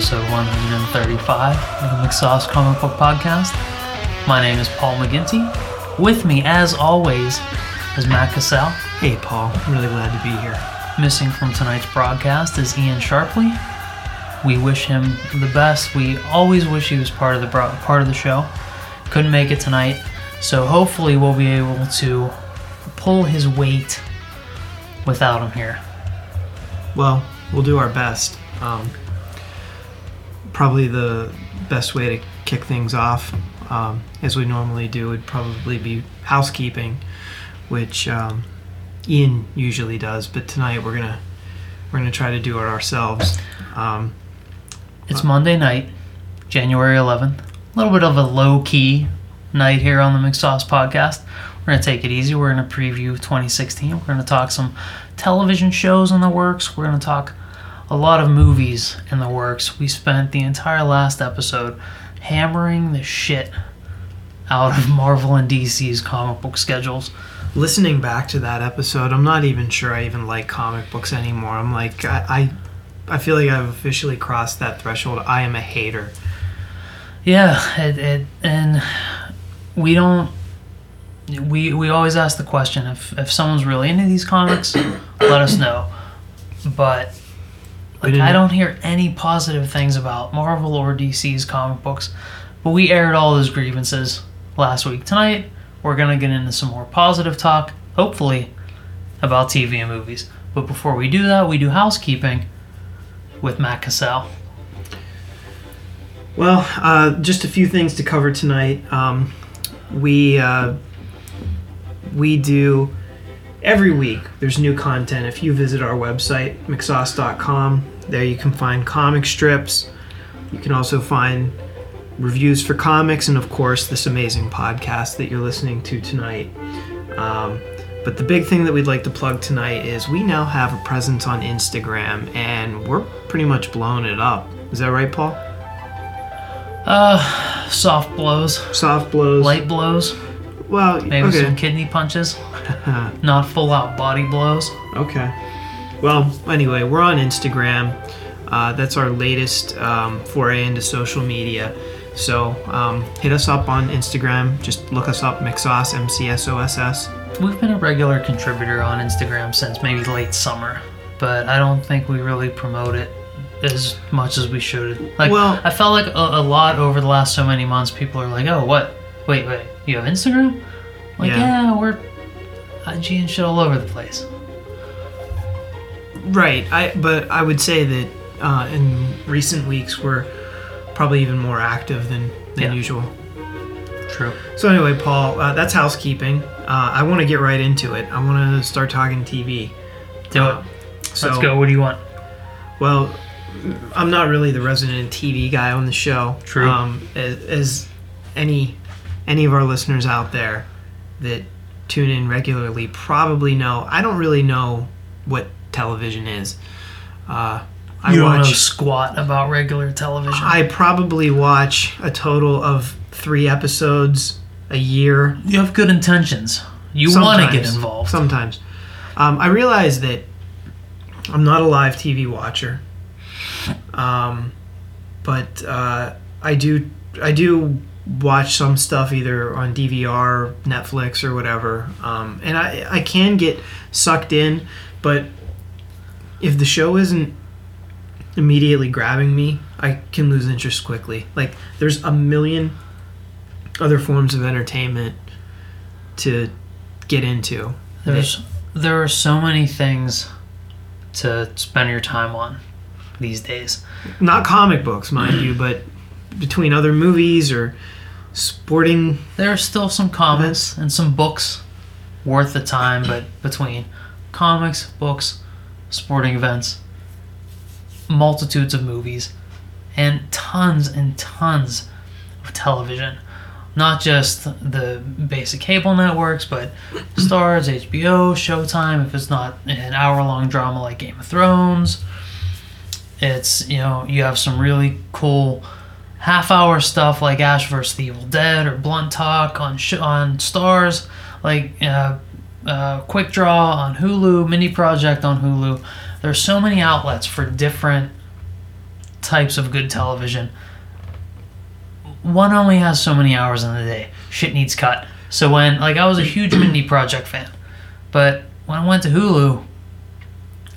Episode 135 of the McSauce Comic Book Podcast. My name is Paul McGinty. With me, as always, is Matt Cassell. Hey, Paul. Really glad to be here. Missing from tonight's broadcast is Ian Sharpley. We wish him the best. We always wish he was part of the bro- part of the show. Couldn't make it tonight, so hopefully we'll be able to pull his weight without him here. Well, we'll do our best. Um, probably the best way to kick things off, um, as we normally do, would probably be housekeeping, which um, Ian usually does. But tonight we're gonna we're gonna try to do it ourselves. Um, It's Monday night, January 11th. A little bit of a low key night here on the McSauce podcast. We're to take it easy. We're to preview 2016. We're to talk some television shows in the works. We're to talk a lot of movies in the works. We spent the entire last episode hammering the shit out of Marvel and DC's comic book schedules. listening back to that episode, I'm not even sure I even like comic books anymore. I'm like I. I I feel like I've officially crossed that threshold. I am a hater. Yeah, it, it and we don't. We we always ask the question if if someone's really into these comics, let us know. But like I don't hear any positive things about Marvel or DC's comic books. But we aired all those grievances last week. Tonight we're gonna get into some more positive talk, hopefully, about TV and movies. But before we do that, we do housekeeping with Matt Cassell. Well, uh, just a few things to cover tonight. Um, we uh, we do every week. There's new content. If you visit our website mcsauce.com, there you can find comic strips. You can also find reviews for comics, and of course, this amazing podcast that you're listening to tonight. Um, but the big thing that we'd like to plug tonight is we now have a presence on Instagram, and we're pretty much blowing it up. Is that right, Paul? Uh, soft blows. Soft blows. light blows, Well, maybe okay. some kidney punches, not full out body blows. okay. Well, anyway, we're on Instagram. Uh, that's our latest um, foray into social media. So um, hit us up on Instagram. Just look us up, Mixos, M C S O S S. We've been a regular contributor on Instagram since maybe late summer, but I don't think we really promote it as much as we should. Like, Well- I felt like a, a lot over the last so many months. People are like, "Oh, what? Wait, wait, you have Instagram?" Like, Yeah. yeah, we're IG and shit all over the place. Right. I but I would say that uh, in recent weeks we're probably even more active than than Yeah. usual. True. So anyway, Paul, uh, that's housekeeping. Uh, I want to get right into it. I want to start talking TV. Do Uh, it. So, Let's go. What do you want? Well, I'm not really the resident TV guy on the show. True. Um, as, as any any of our listeners out there that tune in regularly probably know, I don't really know what television is. Uh, I you watch. squat about regular television. I probably watch a total of three episodes a year. you have good intentions. You want to get involved. Sometimes. Um, I realize that I'm not a live TV watcher, um, but uh, I do I do watch some stuff either on DVR, Netflix, or whatever, um, and I I can get sucked in, but if the show isn't immediately grabbing me, I can lose interest quickly. Like there's a million other forms of entertainment to get into. There's there are so many things to spend your time on these days. not comic books, mind you, but between other movies or sporting. There are still some comics and some books worth the time, but between comics, books, sporting events, multitudes of movies, and tons and tons of television. Not just the basic cable networks, but Starz, HBO, Showtime, if it's not an hour long drama like Game of Thrones. It's, you know, you have some really cool half hour stuff like Ash vs. the Evil Dead or Blunt Talk on sh- on Starz, like uh, uh, Quick Draw on Hulu, Mindy Project on Hulu. There's so many outlets for different types of good television, one only has so many hours in the day. Shit needs cut. So when like I was a huge Mindy Project fan, but when I went to Hulu,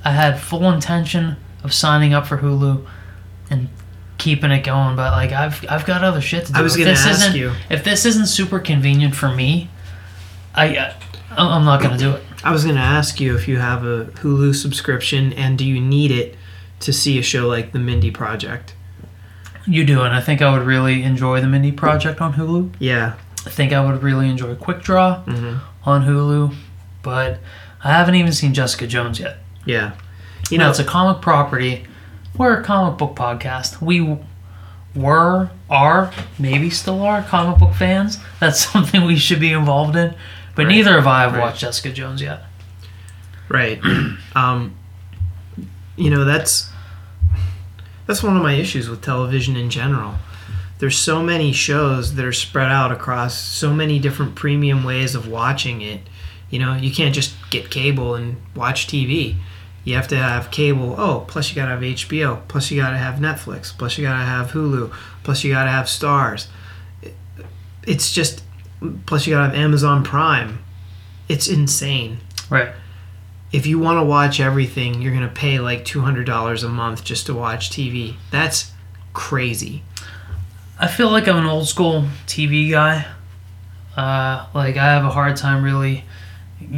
I had full intention of signing up for Hulu and keeping it going. But like I've I've got other shit to do. I was If gonna this ask isn't- you. if this isn't super convenient for me, I uh, I'm not gonna do it. I was going to ask you if you have a Hulu subscription and do you need it to see a show like The Mindy Project? You do, and I think I would really enjoy the Mindy Project on Hulu. Yeah. I think I would really enjoy Quick Draw hmm on Hulu, but I haven't even seen Jessica Jones yet. Yeah. You know, it's a comic property. We're a comic book podcast. We were, are, maybe still are comic book fans. That's something we should be involved in. But Right. neither have I have Right. watched Jessica Jones yet. Right. um, you know, that's that's one of my issues with television in general. There's so many shows that are spread out across so many different premium ways of watching it. You know, you can't just get cable and watch TV. You have to have cable. Oh, plus you gotta have HBO. Plus you gotta have Netflix. Plus you gotta have Hulu. Plus you gotta have Starz. It's just. Plus you gotta have Amazon Prime. It's insane Right. if you want to watch everything, you're to pay like $200 a month just to watch TV. That's crazy. I feel like I'm an old school TV guy. Uh, like I have a hard time really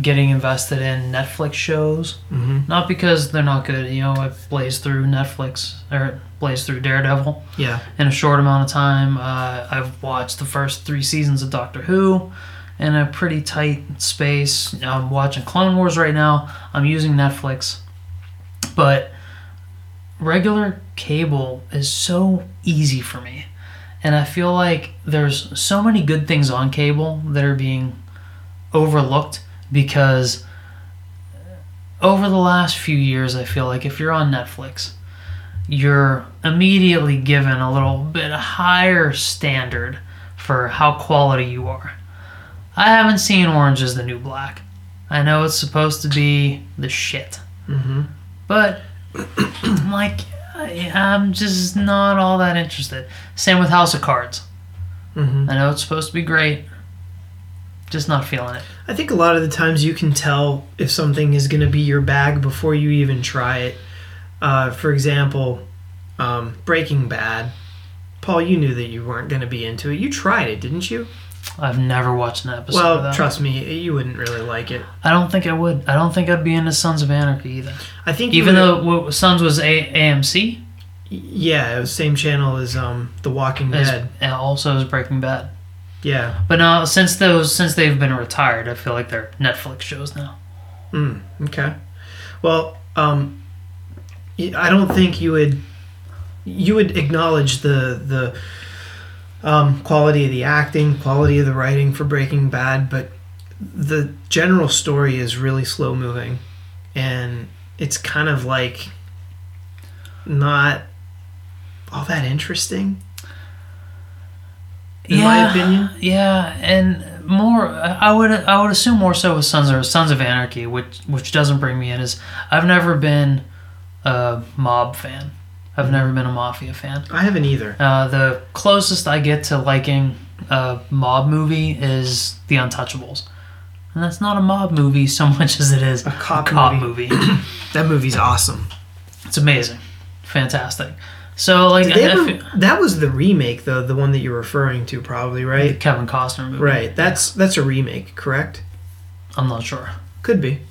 getting invested in Netflix shows. hmm Not because they're not good. You know, I blazed through Netflix or blazed through Daredevil Yeah. in a short amount of time. Uh, I've watched the first three seasons of Doctor Who in a pretty tight space. I'm watching Clone Wars right now. I'm using Netflix, but regular cable is so easy for me. And I feel like there's so many good things on cable that are being overlooked because over the last few years, I feel like if you're on Netflix, you're immediately given a little bit higher standard for how quality you are. I haven't seen Orange is the New Black. I know it's supposed to be the shit, hmm but like I'm just not all that interested. Same with House of Cards. hmm I know it's supposed to be great, just not feeling it. I think a lot of the times you can tell if something is going to be your bag before you even try it. Uh, for example, um, Breaking Bad. Paul, you knew that you weren't going to be into it. You tried it, didn't you? I've never watched an episode of Well, trust me, you wouldn't really like it. I don't think I would. I don't think I'd be into Sons of Anarchy either. I think Even though Sons was a- AMC, yeah, it was same channel as um, The Walking as, Dead. and also is Breaking Bad. Yeah. But now since those since they've been retired, I feel like they're Netflix shows now. Mm, okay. Well, um, I don't think you would you would acknowledge the the um, quality of the acting, quality of the writing for Breaking Bad, but the general story is really slow moving, and it's kind of like not all that interesting. In my opinion. Yeah, and more I would I would assume more so with Sons of Sons of Anarchy, which which doesn't bring me in is I've never been a mob fan. I've never been a mafia fan. I haven't either. Uh, the closest I get to liking a mob movie is The Untouchables. And that's not a mob movie so much as it is A cop movie. That movie's awesome. it's amazing. Fantastic. So, like, Did they I- I ever- feel- that was the remake, though, the one that you're referring to, probably, the right? Kevin Costner movie. Right. That's that's a remake, correct? I'm not sure. Could be.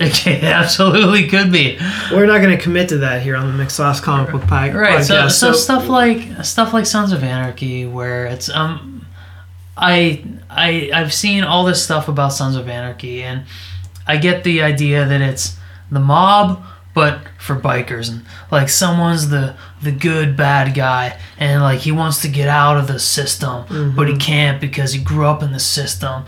It absolutely could be. We're not going to commit to that here on the McSauce Comic Book Pie Right. So, podcast. so stuff like stuff like Sons of Anarchy, where it's um, I I I've seen all this stuff about Sons of Anarchy, and I get the idea that it's the mob, but for bikers, and like someone's the the good bad guy, and like he wants to get out of the system, but he mm-hmm. can't because he grew up in the system,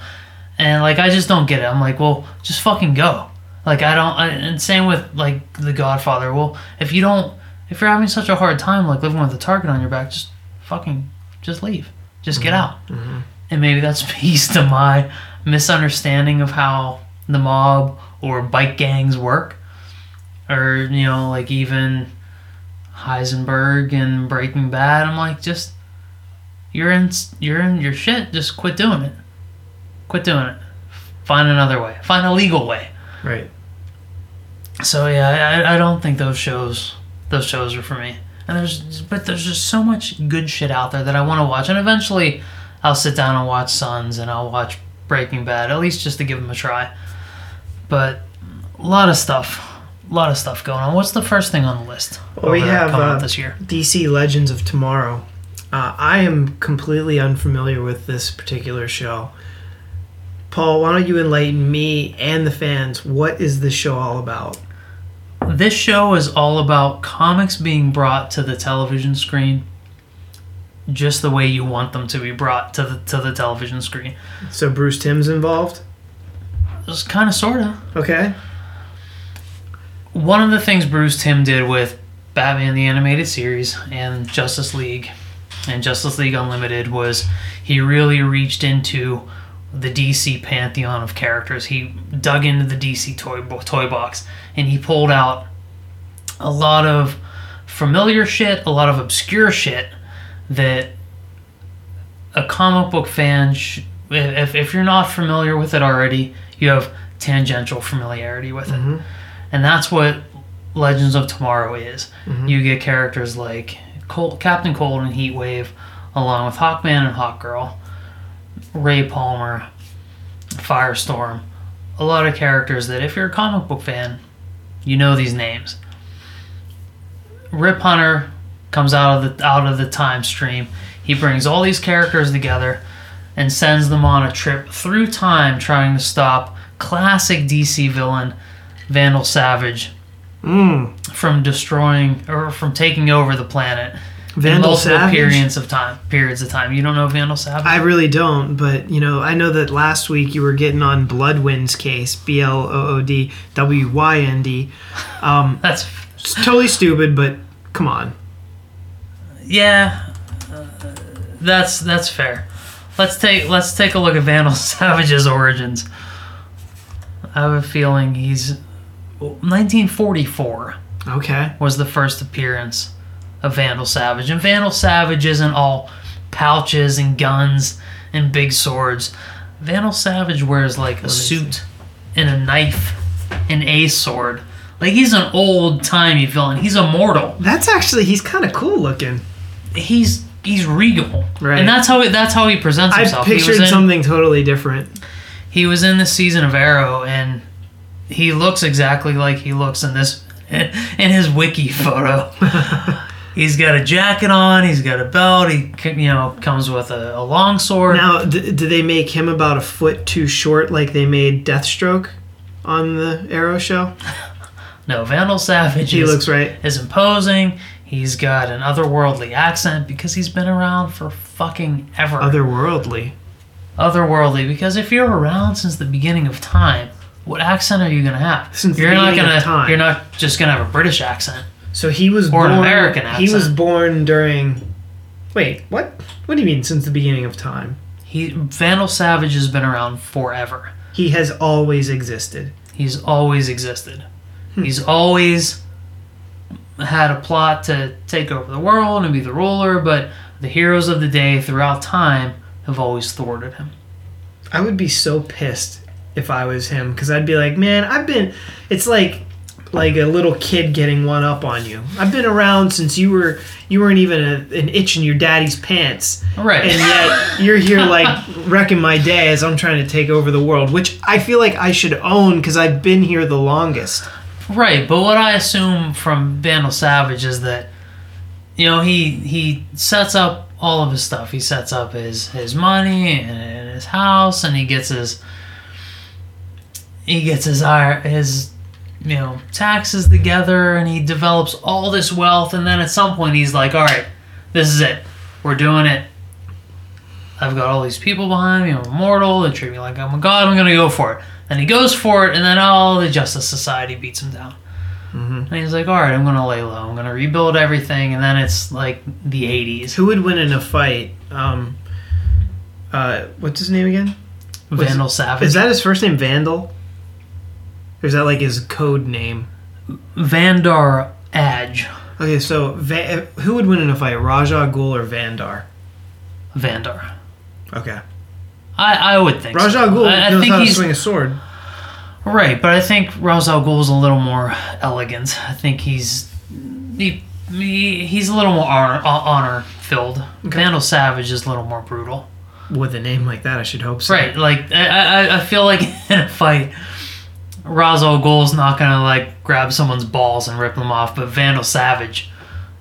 and like I just don't get it. I'm like, well, just fucking go. Like I don't, I, and same with like The Godfather. Well, if you don't, if you're having such a hard time like living with a target on your back, just fucking, just leave, just get mm-hmm. out. Mm-hmm. And maybe that's speaks to my misunderstanding of how the mob or bike gangs work, or you know, like even Heisenberg and Breaking Bad. I'm like, just you're in you're in your shit. Just quit doing it. Quit doing it. Find another way. Find a legal way. Right. So yeah, I, I don't think those shows those shows are for me. And there's but there's just so much good shit out there that I want to watch. And eventually, I'll sit down and watch Sons and I'll watch Breaking Bad at least just to give them a try. But a lot of stuff, a lot of stuff going on. What's the first thing on the list? Well, we have, uh, this year. DC Legends of Tomorrow. Uh, I am completely unfamiliar with this particular show. Paul, why don't you enlighten me and the fans? What is this show all about? This show is all about comics being brought to the television screen just the way you want them to be brought to the to the television screen. So Bruce Timm's involved. It's kind of sort of. Okay. One of the things Bruce Timm did with Batman the Animated Series and Justice League and Justice League Unlimited was he really reached into the DC pantheon of characters. He dug into the DC toy toy box and he pulled out a lot of familiar shit, a lot of obscure shit that a comic book fan, sh- if, if you're not familiar with it already, you have tangential familiarity with it. Mm-hmm. And that's what Legends of Tomorrow is. Mm-hmm. You get characters like Cold, Captain Cold and Heatwave, along with Hawkman and Hawkgirl, Ray Palmer, Firestorm. A lot of characters that, if you're a comic book fan, you know these names. Rip Hunter comes out of the out of the time stream. He brings all these characters together and sends them on a trip through time, trying to stop classic DC villain Vandal Savage Mm. from destroying or from taking over the planet in Vandal multiple Savage. periods of time. Periods of time. You don't know Vandal Savage? I really don't, but you know, I know that last week you were getting on Bloodwynd's case, B L O O D W Y N D. Um, That's it's totally stupid, but come on. yeah. uh, that's that's fair. Let's take let's take a look at Vandal Savage's origins. I have a feeling he's 1944 Okay. was the first appearance of Vandal Savage, and Vandal Savage isn't all pouches and guns and big swords. Vandal Savage wears like a suit and a knife and a sword. Like he's an old timey villain. He's immortal. That's actually he's kind of cool looking. He's he's regal, Right. and that's how that's how he presents himself. he pictured in, something totally different. he was in the season of Arrow, and he looks exactly like he looks in this in his wiki photo. he's got a jacket on. He's got a belt. He you know comes with a, a long sword. Now, d- do they make him about a foot too short, like they made Deathstroke on the Arrow show? no, Vandal Savage He is, looks right. is imposing. He's got an otherworldly accent because he's been around for fucking ever. Otherworldly. otherworldly because if you're around since the beginning of time, what accent are you gonna have? Since you're not gonna time. you're not just gonna have a British accent. So he was Or born. an American He was born during. Wait, what? What do you mean since the beginning of time? He Vandal Savage has been around forever. He has always existed. He's always existed. Hmm. He's always had a plot to take over the world and be the ruler, but the heroes of the day throughout time have always thwarted him. I would be so pissed if I was him because I'd be like, man, I've been. It's like like a little kid getting one up on you. I've been around since you were you weren't even a, an itch in your daddy's pants, Right. and yet you're here like wrecking my day as I'm trying to take over the world, which I feel like I should own because I've been here the longest. Right, but what I assume from Vandal Savage is that you know he he sets up all of his stuff. He sets up his his money and, and his house, and he gets his he gets his his you know taxes together, and he develops all this wealth. And then at some point, he's like, "All right, this is it. We're doing it. I've got all these people behind me. I'm immortal. They treat me like I'm a god. I'm gonna go for it." And he goes for it, and then all the Justice Society beats him down. And he's like, "All right, I'm gonna lay low. I'm gonna rebuild everything." And then it's like the '80s. Who would win in a fight? Um, uh, what's his name again? Was- Vandal Savage. Is that his first name, Vandal? Or is that like his code name? Vandar Adge? Okay, so Va- eh, who would win in a fight, Ra's al Ghul or Vandar? Vandar. Okay, I, I would think Raja so. Ghul I, I knows think how to he's swing a sword. right, but I think Ra's al Ghul's a little more elegant. I think he's he, he he's a little more honor, uh, honor filled. Vandal Savage is a little more brutal. With a name like that, I should hope so. Right, like I, I, I feel like in a fight, Ra's al Ghul's not gonna like grab someone's balls and rip them off, but Vandal Savage,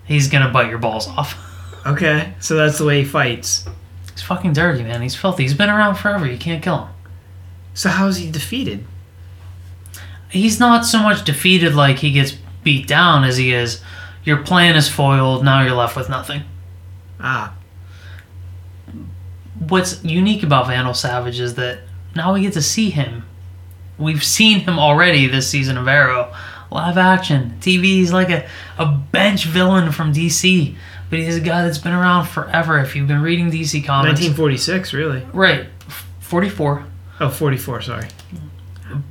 he's gonna bite your balls off. Okay, so that's the way he fights. He's fucking dirty, man. He's filthy. He's been around forever. You can't kill him. So how is he defeated? He's not so much defeated like he gets beat down as he is. Your plan is foiled. Now you're left with nothing. Ah, What's unique about Vandal Savage is that now we get to see him. We've seen him already this season of Arrow. Live action. TV, he's like a, a bench villain from DC. But he's a guy that's been around forever. If you've been reading DC comics. 1946, really? Right. 44. Oh, 44, sorry.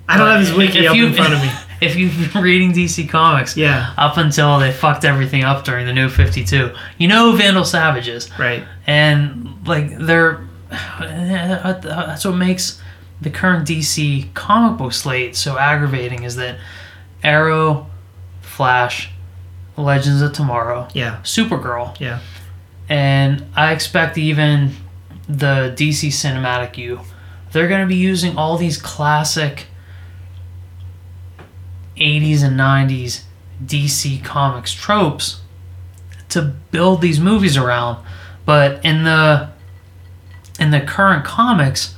I don't have his wiki If up you- in front of me. If you've been reading DC Comics, Yeah, up until they fucked everything up during the new 52. You know who Vandal Savage is. right. And, like, they're. That's what makes the current DC comic book slate so aggravating is that Arrow, Flash, Legends of Tomorrow, Yeah, Supergirl, yeah. and I expect even the DC Cinematic U, they're going to be using all these classic 80s and 90s DC Comics tropes to build these movies around. But in the in the current comics,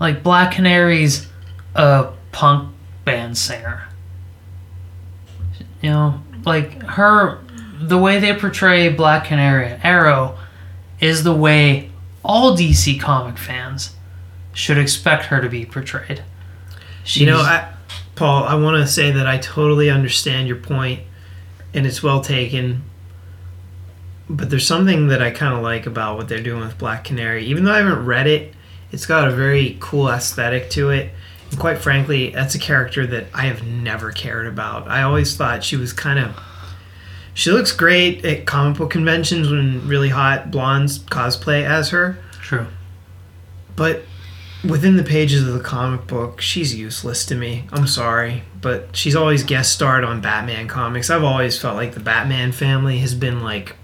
like Black Canary's a punk band singer. You know, like her the way they portray Black Canary and Arrow is the way all DC comic fans should expect her to be portrayed. She's, You know, I, Paul, I want to say that I totally understand your point, and it's well taken. But there's something that I kind of like about what they're doing with Black Canary. Even though I haven't read it, it's got a very cool aesthetic to it. And quite frankly, that's a character that I have never cared about. I always thought she was kind of. She looks great at comic book conventions when really hot blondes cosplay as her. true. But within the pages of the comic book, she's useless to me. I'm sorry, but she's always guest starred on Batman comics. I've always felt like the Batman family has been like,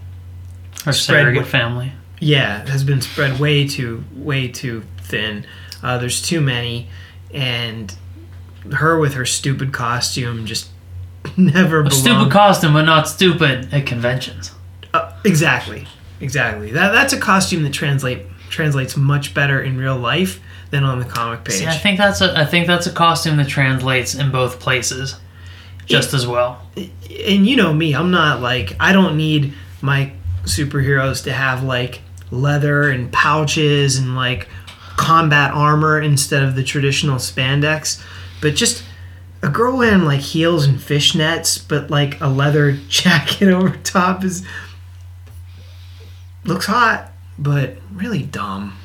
Her Spread surrogate family. yeah, has been spread way too, way too thin. Uh, there's too many, and her with her stupid costume just never A stupid costume, but not stupid at conventions. Uh, exactly, exactly. That that's a costume that translate translates much better in real life than on the comic page. See, I think that's a I think that's a costume that translates in both places just as well. and you know me, I'm not like I don't need my superheroes to have like leather and pouches and like combat armor instead of the traditional spandex, but just a girl wearing like heels and fishnets, but like a leather jacket over top is looks hot, but really dumb.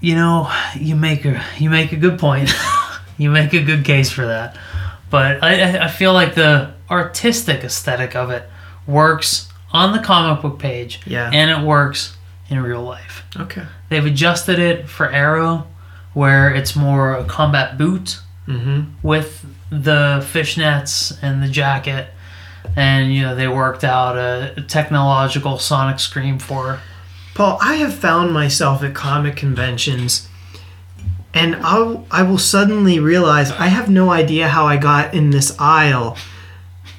You know, you make a you make a good point. you make a good case for that. But I, I- I feel like the artistic aesthetic of it works on the comic book page, Yeah. and it works in real life. Okay. They've adjusted it for Arrow, where it's more a combat boot Mm-hmm. with the fishnets and the jacket, and you know they worked out a technological sonic scream for her. Paul, I have found myself at comic conventions and I'll, I will suddenly realize I have no idea how I got in this aisle.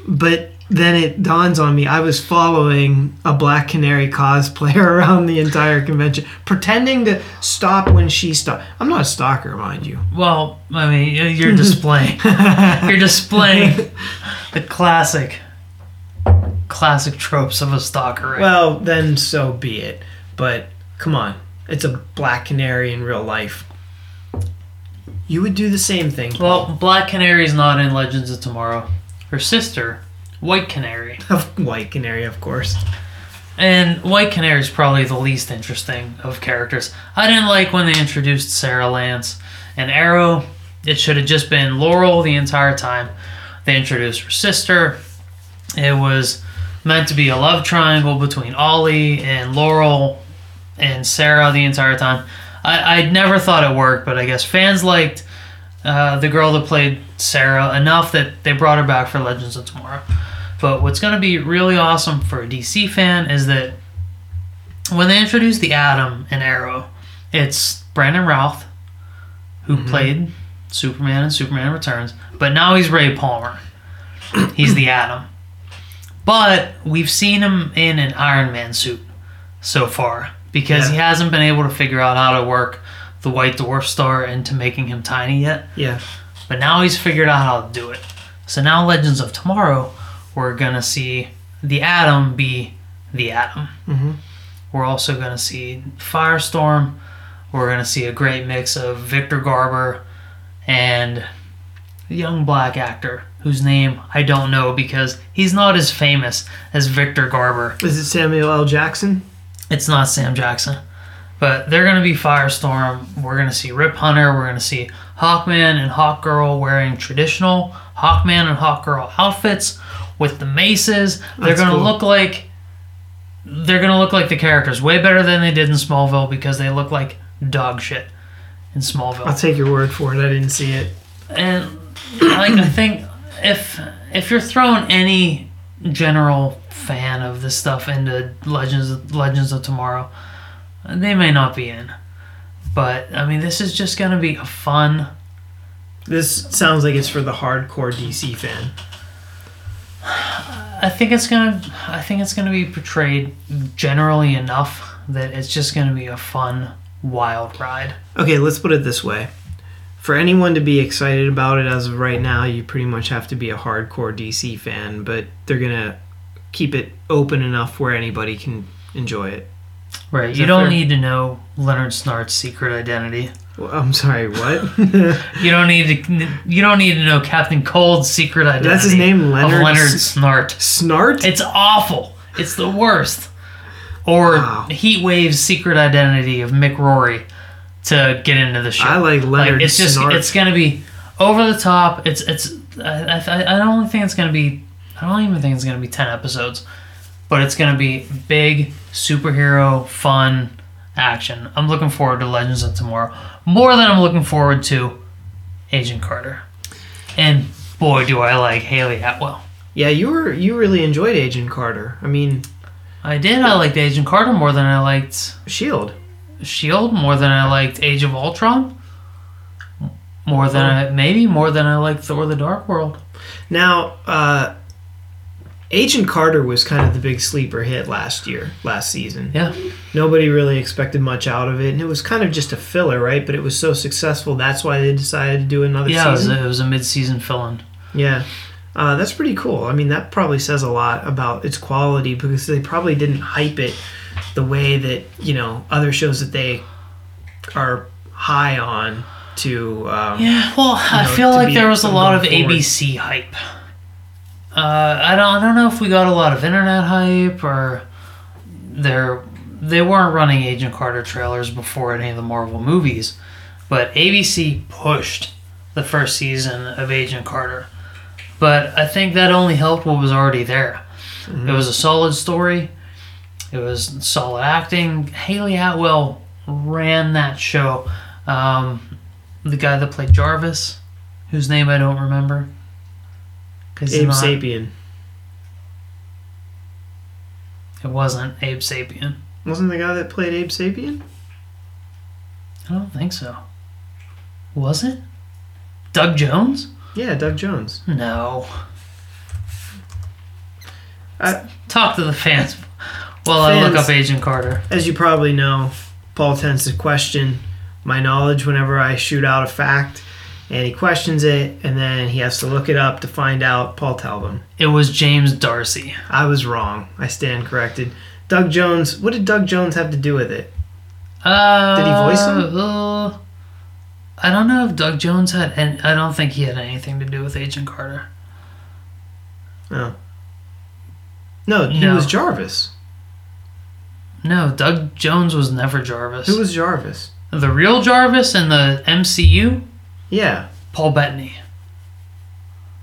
But then it dawns on me I was following a Black Canary cosplayer around the entire convention, pretending to stop when she stopped. I'm not a stalker, mind you. Well, I mean, you're displaying you're displaying the classic classic tropes of a stalker. Right? Well, then so be it. But come on, it's a Black Canary in real life. You would do the same thing. Well, Black Canary's not in Legends of Tomorrow. Her sister, White Canary, Of White Canary, of course. and White Canary is probably the least interesting of characters. I didn't like when they introduced Sara Lance and Arrow. It should have just been Laurel the entire time. They introduced her sister. It was meant to be a love triangle between Ollie and Laurel and Sara the entire time. I, I never thought it worked, but I guess fans liked uh, the girl that played Sara enough that they brought her back for Legends of Tomorrow. But what's going to be really awesome for a DC fan is that when they introduced the Atom and Arrow, it's Brandon Routh, who played Superman and Superman Returns, but now he's Ray Palmer. He's the Atom. But we've seen him in an Iron Man suit so far because he hasn't been able to figure out how to work the White Dwarf star into making him tiny yet. Yeah. But now he's figured out how to do it. So now Legends of Tomorrow, we're gonna see the Atom be the Atom. Mhm. We're also gonna see Firestorm. We're gonna see a great mix of Victor Garber and a young black actor whose name I don't know because he's not as famous as Victor Garber. Is it Samuel L. Jackson? It's not Sam Jackson. But they're going to be Firestorm. We're going to see Rip Hunter. We're going to see Hawkman and Hawkgirl wearing traditional Hawkman and Hawkgirl outfits with the maces. They're going to cool. look like they're going to look like the characters way better than they did in Smallville because they look like dog shit in Smallville I'll take your word for it. I didn't see it. and like I think if if you're throwing any general fan of this stuff into Legends Legends of Tomorrow, they may not be in. But I mean, this is just gonna be a fun. This sounds like it's for the hardcore DC fan. I think it's gonna. I think it's gonna be portrayed generally enough that it's just gonna be a fun, wild ride. Okay, let's put it this way. For anyone to be excited about it as of right now, you pretty much have to be a hardcore DC fan, but they're to keep it open enough where anybody can enjoy it. Right. Is You don't fair? need to know Leonard Snart's secret identity. Well, I'm sorry, what? You don't need to. You don't need to know Captain Cold's secret identity. That's his name, of Leonard Leonard Snart. Snart? It's awful. It's the worst. Or Wow. Heatwave's secret identity of Mick Rory to get into the show. I like Leonard it's just Snart. it's gonna be over the top. It's it's I, I, I don't think it's gonna be I don't even think it's gonna be ten episodes, but it's gonna be big superhero fun action. I'm looking forward to Legends of Tomorrow more than I'm looking forward to Agent Carter, and boy do I like Hayley Atwell. yeah, you were you really enjoyed Agent Carter. I mean, I did. I liked Agent Carter more than I liked Shield. Shield, more than I liked Age of Ultron, more than I maybe more than I liked Thor: The Dark World. Now, uh Agent Carter was kind of the big sleeper hit last year, last season. Yeah, Nobody really expected much out of it, and it was kind of just a filler, right? But it was so successful, that's why they decided to do another yeah, it was, season. a, it was a mid-season fill-in. Yeah. Uh, that's pretty cool. I mean, that probably says a lot about its quality because they probably didn't hype it the way that, you know, other shows that they are high on to. Um, Yeah, well, I know, feel like there was a lot of forward. ABC hype. Uh, I don't, I don't know if we got a lot of internet hype or there they weren't running Agent Carter trailers before any of the Marvel movies, but ABC pushed the first season of Agent Carter. But I think that only helped what was already there. It was a solid story. It was solid acting. Hayley Atwell ran that show. Um, the guy that played Jarvis, whose name I don't remember. Abe not- Sapien. It wasn't Abe Sapien. Wasn't the guy that played Abe Sapien? I don't think so. Was it? Doug Jones? Yeah, Doug Jones. No. I- Talk to the fans while I look up Agent Carter. As you probably know, Paul tends to question my knowledge whenever I shoot out a fact, and he questions it, and then he has to look it up to find out. Paul, them. It was James D'Arcy. I was wrong. I stand corrected. Doug Jones. What did Doug Jones have to do with it? Uh, Did he voice him? Uh, I don't know if Doug Jones had, and I don't think he had anything to do with Agent Carter. Oh. No, he No. was Jarvis. No, Doug Jones was never Jarvis. Who was Jarvis? the real Jarvis in the MCU? Yeah. Paul Bettany.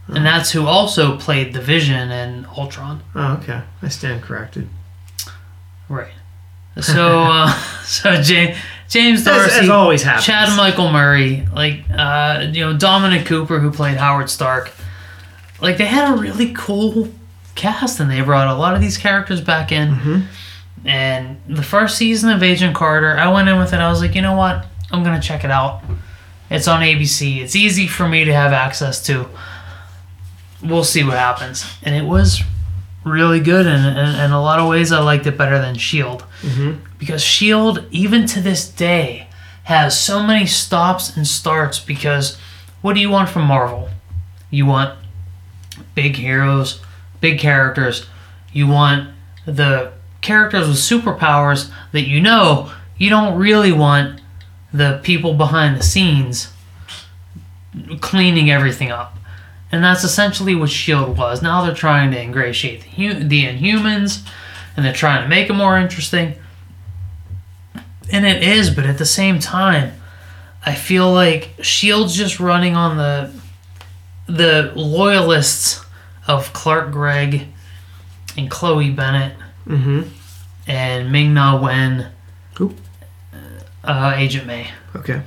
and that's who also played the Vision in Ultron. Oh, okay. I stand corrected. Right. So, uh, so James James As, D'Arcy, as always happens. Chad Michael Murray, like uh, you know Dominic Cooper, who played Howard Stark. Like they had a really cool cast, and they brought a lot of these characters back in. Mhm. And the first season of Agent Carter, I went in with it. I was like, you know what? I'm gonna check it out. It's on ABC. It's easy for me to have access to. We'll see what happens. And it was really good, and in, in a lot of ways, I liked it better than Shield Mhm. because Shield, even to this day, has so many stops and starts. Because what do you want from Marvel? You want big heroes, big characters. You want the characters with superpowers that you know. You don't really want the people behind the scenes cleaning everything up. And that's essentially what Shield was. Now they're trying to ingratiate the, the Inhumans, and they're trying to make it more interesting. And it is, but at the same time, I feel like Shield's just running on the the loyalists of Clark Gregg and Chloe Bennet Mhm. and Ming Na Wen, Who? Uh, Agent May. Okay.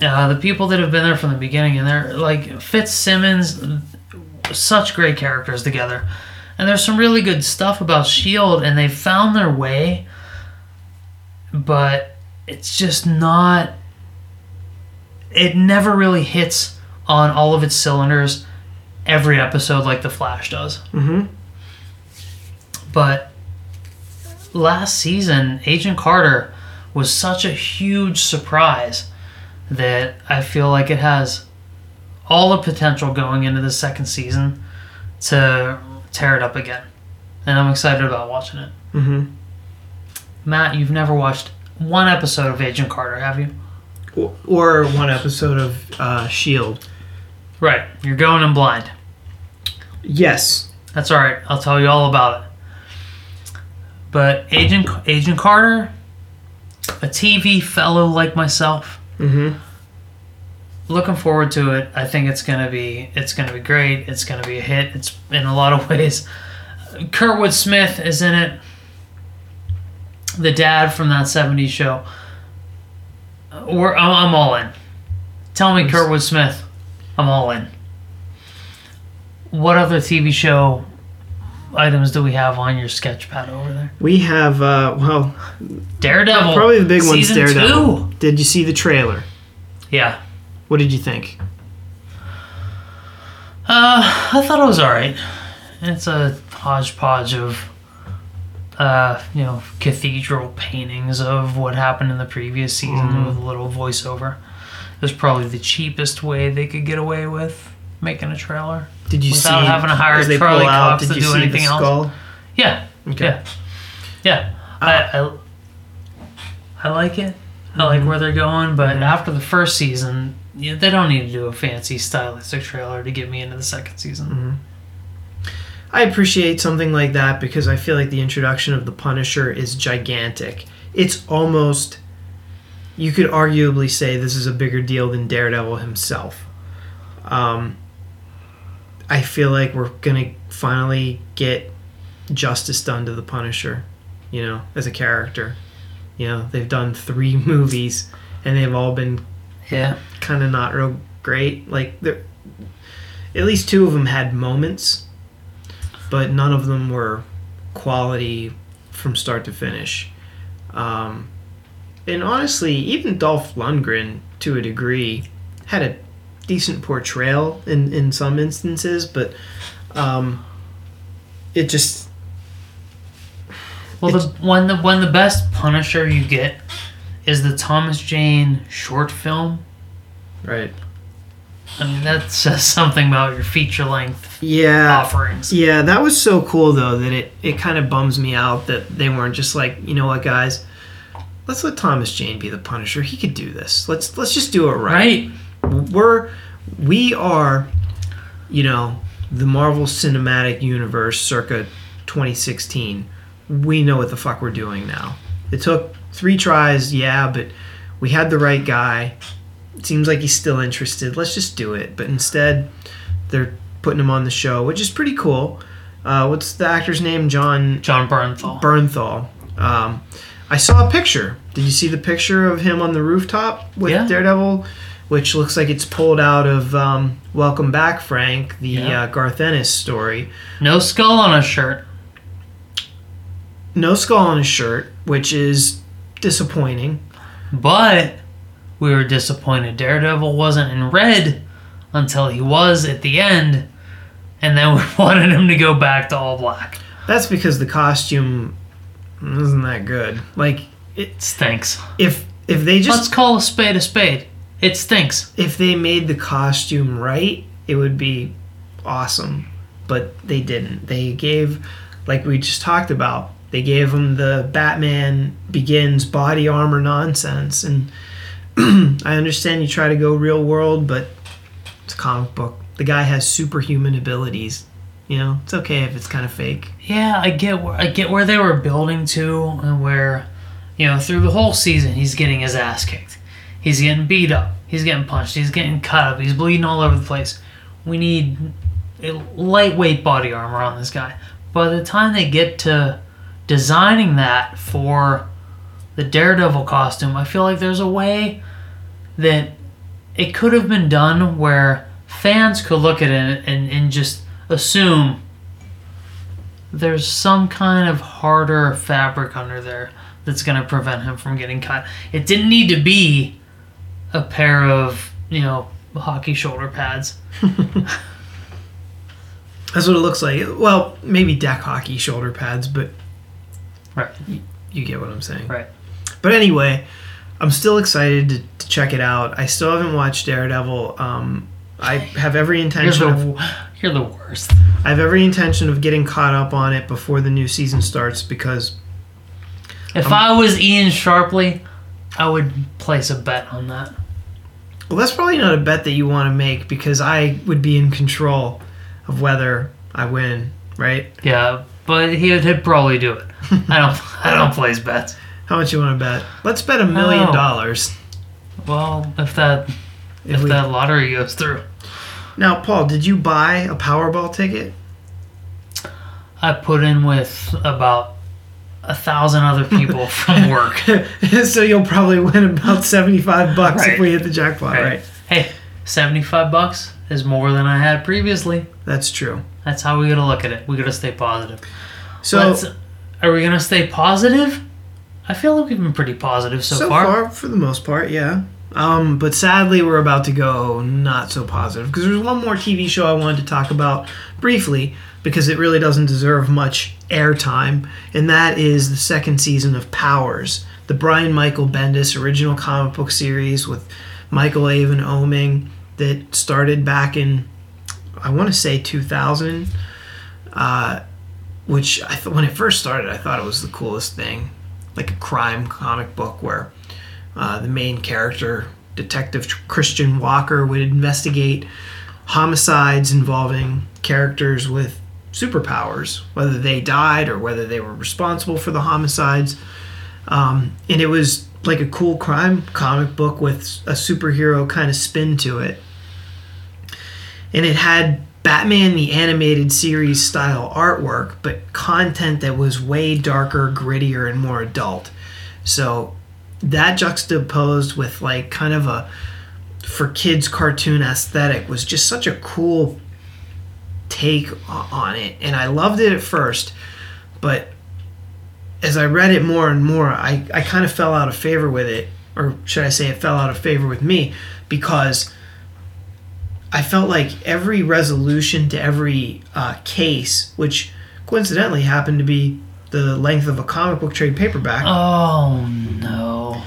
Uh, the people that have been there from the beginning, and they're like Fitzsimmons, such great characters together. And there's some really good stuff about Shield, and they found their way, but it's just not. It never really hits on all of its cylinders every episode like The Flash does. Mm-hmm. But last season, Agent Carter was such a huge surprise that I feel like it has all the potential going into the second season to tear it up again. And I'm excited about watching it. Mhm. Matt, you've never watched one episode of Agent Carter, have you? Or- Or one episode of uh, Shield. Right. You're going in blind. Yes. That's all right. I'll tell you all about it. But Agent Agent Carter, a TV fellow like myself, Mhm. looking forward to it. I think it's gonna be it's gonna be great. It's gonna be a hit. It's in a lot of ways. Kurtwood Smith is in it. The dad from that '70s show. We're, I'm, I'm all in. Tell me. Kurtwood Smith. I'm all in. What other TV show items do we have on your sketch pad over there? We have uh, well, Daredevil. probably the big one's season Daredevil. Two. Did you see the trailer? Yeah. What did you think? Uh, I thought it was alright. It's a hodgepodge of, uh, you know, cathedral paintings of what happened in the previous season Mhm. with a little voiceover. It was probably the cheapest way they could get away with making a trailer. Did you Without see having to hire Charlie out? Cox Did to you do see anything the else? skull? Yeah, Okay. yeah, yeah. I, I, I like it. I like where they're going, but Mhm. after the first season, yeah, they don't need to do a fancy stylistic trailer to get me into the second season. I appreciate something like that because I feel like the introduction of the Punisher is gigantic. It's almost you could arguably say this is a bigger deal than Daredevil himself. Um, I feel like we're gonna finally get justice done to the Punisher, you know, as a character. You know, they've done three movies and they've all been Yeah. kind of not real great. Like there, at least two of them had moments, but none of them were quality from start to finish. Um, and honestly, even Dolph Lundgren, to a degree, had a decent portrayal in in some instances, but um, it just Well, the when the when the best Punisher you get is the Thomas Jane short film. right. I mean, that says something about your feature length Yeah. offerings. Yeah, that was so cool though that it, it kind of bums me out that they weren't just like, you know what, guys, let's let Thomas Jane be the Punisher. He could do this. Let's let's just do it right. Right? We're we are, you know, the Marvel Cinematic Universe circa 2016. We know what the fuck we're doing now. It took three tries, yeah, but we had the right guy. It seems like he's still interested. Let's just do it. But instead, they're putting him on the show, which is pretty cool. Uh, what's the actor's name? Jon Jon Bernthal. Bernthal. Um, I saw a picture. Did you see the picture of him on the rooftop with Yeah. Daredevil? Which looks like it's pulled out of um, Welcome Back, Frank, the Yeah. uh, Garth Ennis story. no skull on his shirt. No skull on his shirt, which is disappointing. But we were disappointed Daredevil wasn't in red until he was at the end. And then we wanted him to go back to all black. That's because the costume isn't that good. Like, it, Stinks. if if they just Let's call a spade a spade. It stinks. if they made the costume right, it would be awesome. But they didn't. They gave, like we just talked about, they gave him the Batman Begins body armor nonsense. And I understand you try to go real world, but it's a comic book. The guy has superhuman abilities. You know, it's okay if it's kind of fake. Yeah, I get where I get where they were building to and where you know, through the whole season he's getting his ass kicked. He's getting beat up. He's getting punched. He's getting cut up. He's bleeding all over the place. We need a lightweight body armor on this guy. By the time they get to designing that for the Daredevil costume, I feel like there's a way that it could have been done where fans could look at it and, and just assume there's some kind of harder fabric under there that's going to prevent him from getting cut. It didn't need to be a pair of, you know, hockey shoulder pads. That's what it looks like. Well, maybe deck hockey shoulder pads, but Right. you get what I'm saying. Right. But anyway, I'm still excited to, to check it out. I still haven't watched Daredevil. Um, I have every You're intention of you're the worst. I have every intention of getting caught up on it before the new season starts because If I was Ian Sharpley, I would place a bet on that. Well, that's probably not a bet that you want to make because I would be in control of whether I win. Right? Yeah, but he would he'd probably do it. I don't. I don't place bets. How much you want to bet? Let's bet a million oh. dollars. Well, if that If if we- that lottery goes through, Now, Paul, did you buy a Powerball ticket? I put in with about a thousand other people from work. so you'll probably win about seventy-five bucks if we hit the jackpot, Right. right? Hey, seventy-five bucks is more than I had previously. That's true. That's how we gotta look at it. We gotta stay positive. So Let's, are we gonna stay positive? I feel like we've been pretty positive so, so far. far. for the most part, yeah. Um, but sadly, we're about to go not so positive because there's one more TV show I wanted to talk about briefly because it really doesn't deserve much airtime, and that is the second season of Powers, the Brian Michael Bendis original comic book series with Michael Avon Oeming that started back in I want to say 2000. Uh, which I th- when it first started, I thought it was the coolest thing, like a crime comic book where uh, the main character, Detective Christian Walker, would investigate homicides involving characters with superpowers, whether they died or whether they were responsible for the homicides. Um, and it was like a cool crime comic book with a superhero kind of spin to it. And it had Batman the animated series style artwork, but content that was way darker, grittier, and more adult. So that juxtaposed with like kind of a for kids cartoon aesthetic was just such a cool take on it. And I loved it at first but as I read it more and more I, I kind of fell out of favor with it or should I say it fell out of favor with me because I felt like every resolution to every uh, case which coincidentally happened to be the length of a comic book trade paperback Oh no.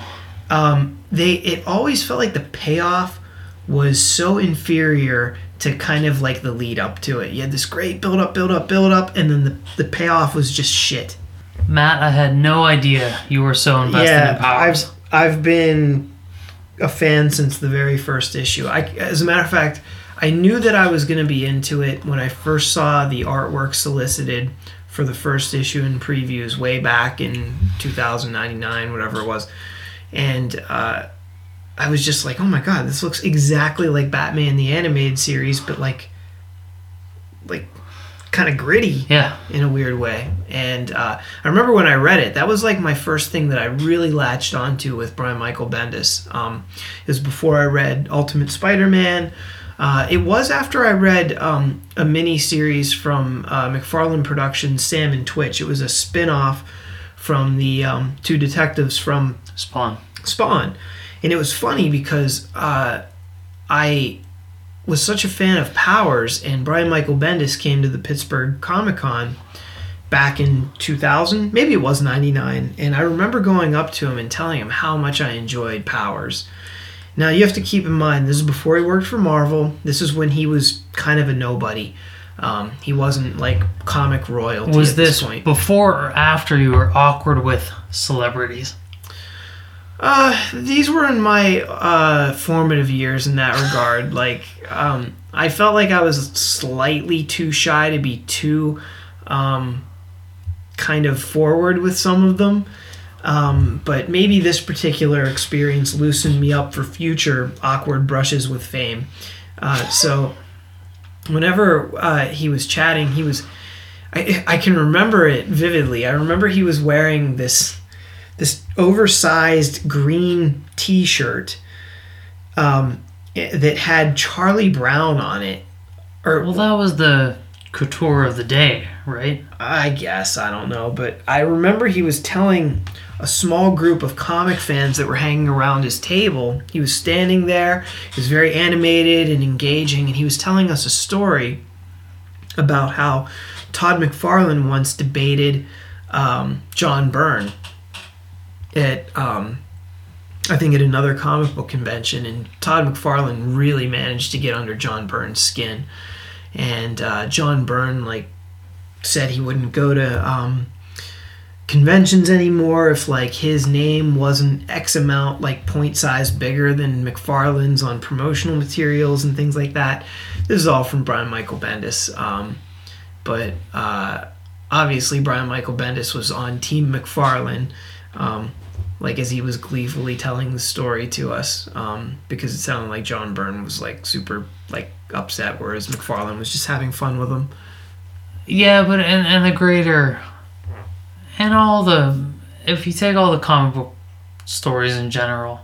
um, they it always felt like the payoff was so inferior to kind of like the lead up to it. You had this great build up, build up, build up, and then the, the payoff was just shit. Matt, I had no idea you were so invested in powers. I've I've been a fan since the very first issue. I, as a matter of fact, I knew that I was going to be into it when I first saw the artwork solicited for the first issue in previews way back in 2099, whatever it was, and uh, I was just like, oh my god, this looks exactly like Batman the animated series, but like like kind of gritty Yeah. in a weird way. And uh, I remember when I read it, that was like my first thing that I really latched onto with Brian Michael Bendis. Um, it was before I read Ultimate Spider-Man. Uh, it was after I read um, a mini series from uh, McFarlane Productions, Sam and Twitch. It was a spin-off from the um, two detectives from Spawn. Spawn. And it was funny because uh, I was such a fan of Powers, and Brian Michael Bendis came to the Pittsburgh Comic Con back in 2000. Maybe it was 99. And I remember going up to him and telling him how much I enjoyed Powers. Now, you have to keep in mind, this is before he worked for Marvel. This is when he was kind of a nobody. Um, he wasn't like comic royalty Was this, this point. before or after you were awkward with celebrities? Uh, these were in my uh, formative years in that regard. Like, um, I felt like I was slightly too shy to be too um, kind of forward with some of them. Um, but maybe this particular experience loosened me up for future awkward brushes with fame. Uh, so, whenever uh, he was chatting, he was. I, I can remember it vividly. I remember he was wearing this this oversized green T-shirt um, that had Charlie Brown on it. Or Well, that was the couture of the day, right? I guess I don't know, but I remember he was telling a small group of comic fans that were hanging around his table. He was standing there. He was very animated and engaging, and he was telling us a story about how Todd McFarlane once debated um, John Byrne at um, I think at another comic book convention, and Todd McFarlane really managed to get under John Byrne's skin, and uh, John Byrne like said he wouldn't go to um, conventions anymore if like his name wasn't X amount like point size bigger than McFarlane's on promotional materials and things like that. This is all from Brian Michael Bendis, um, but uh, obviously Brian Michael Bendis was on Team McFarlane. Um, like as he was gleefully telling the story to us, um, because it sounded like John Byrne was like super like upset, whereas McFarlane was just having fun with him. Yeah, but and and the greater, and all the if you take all the comic book stories in general,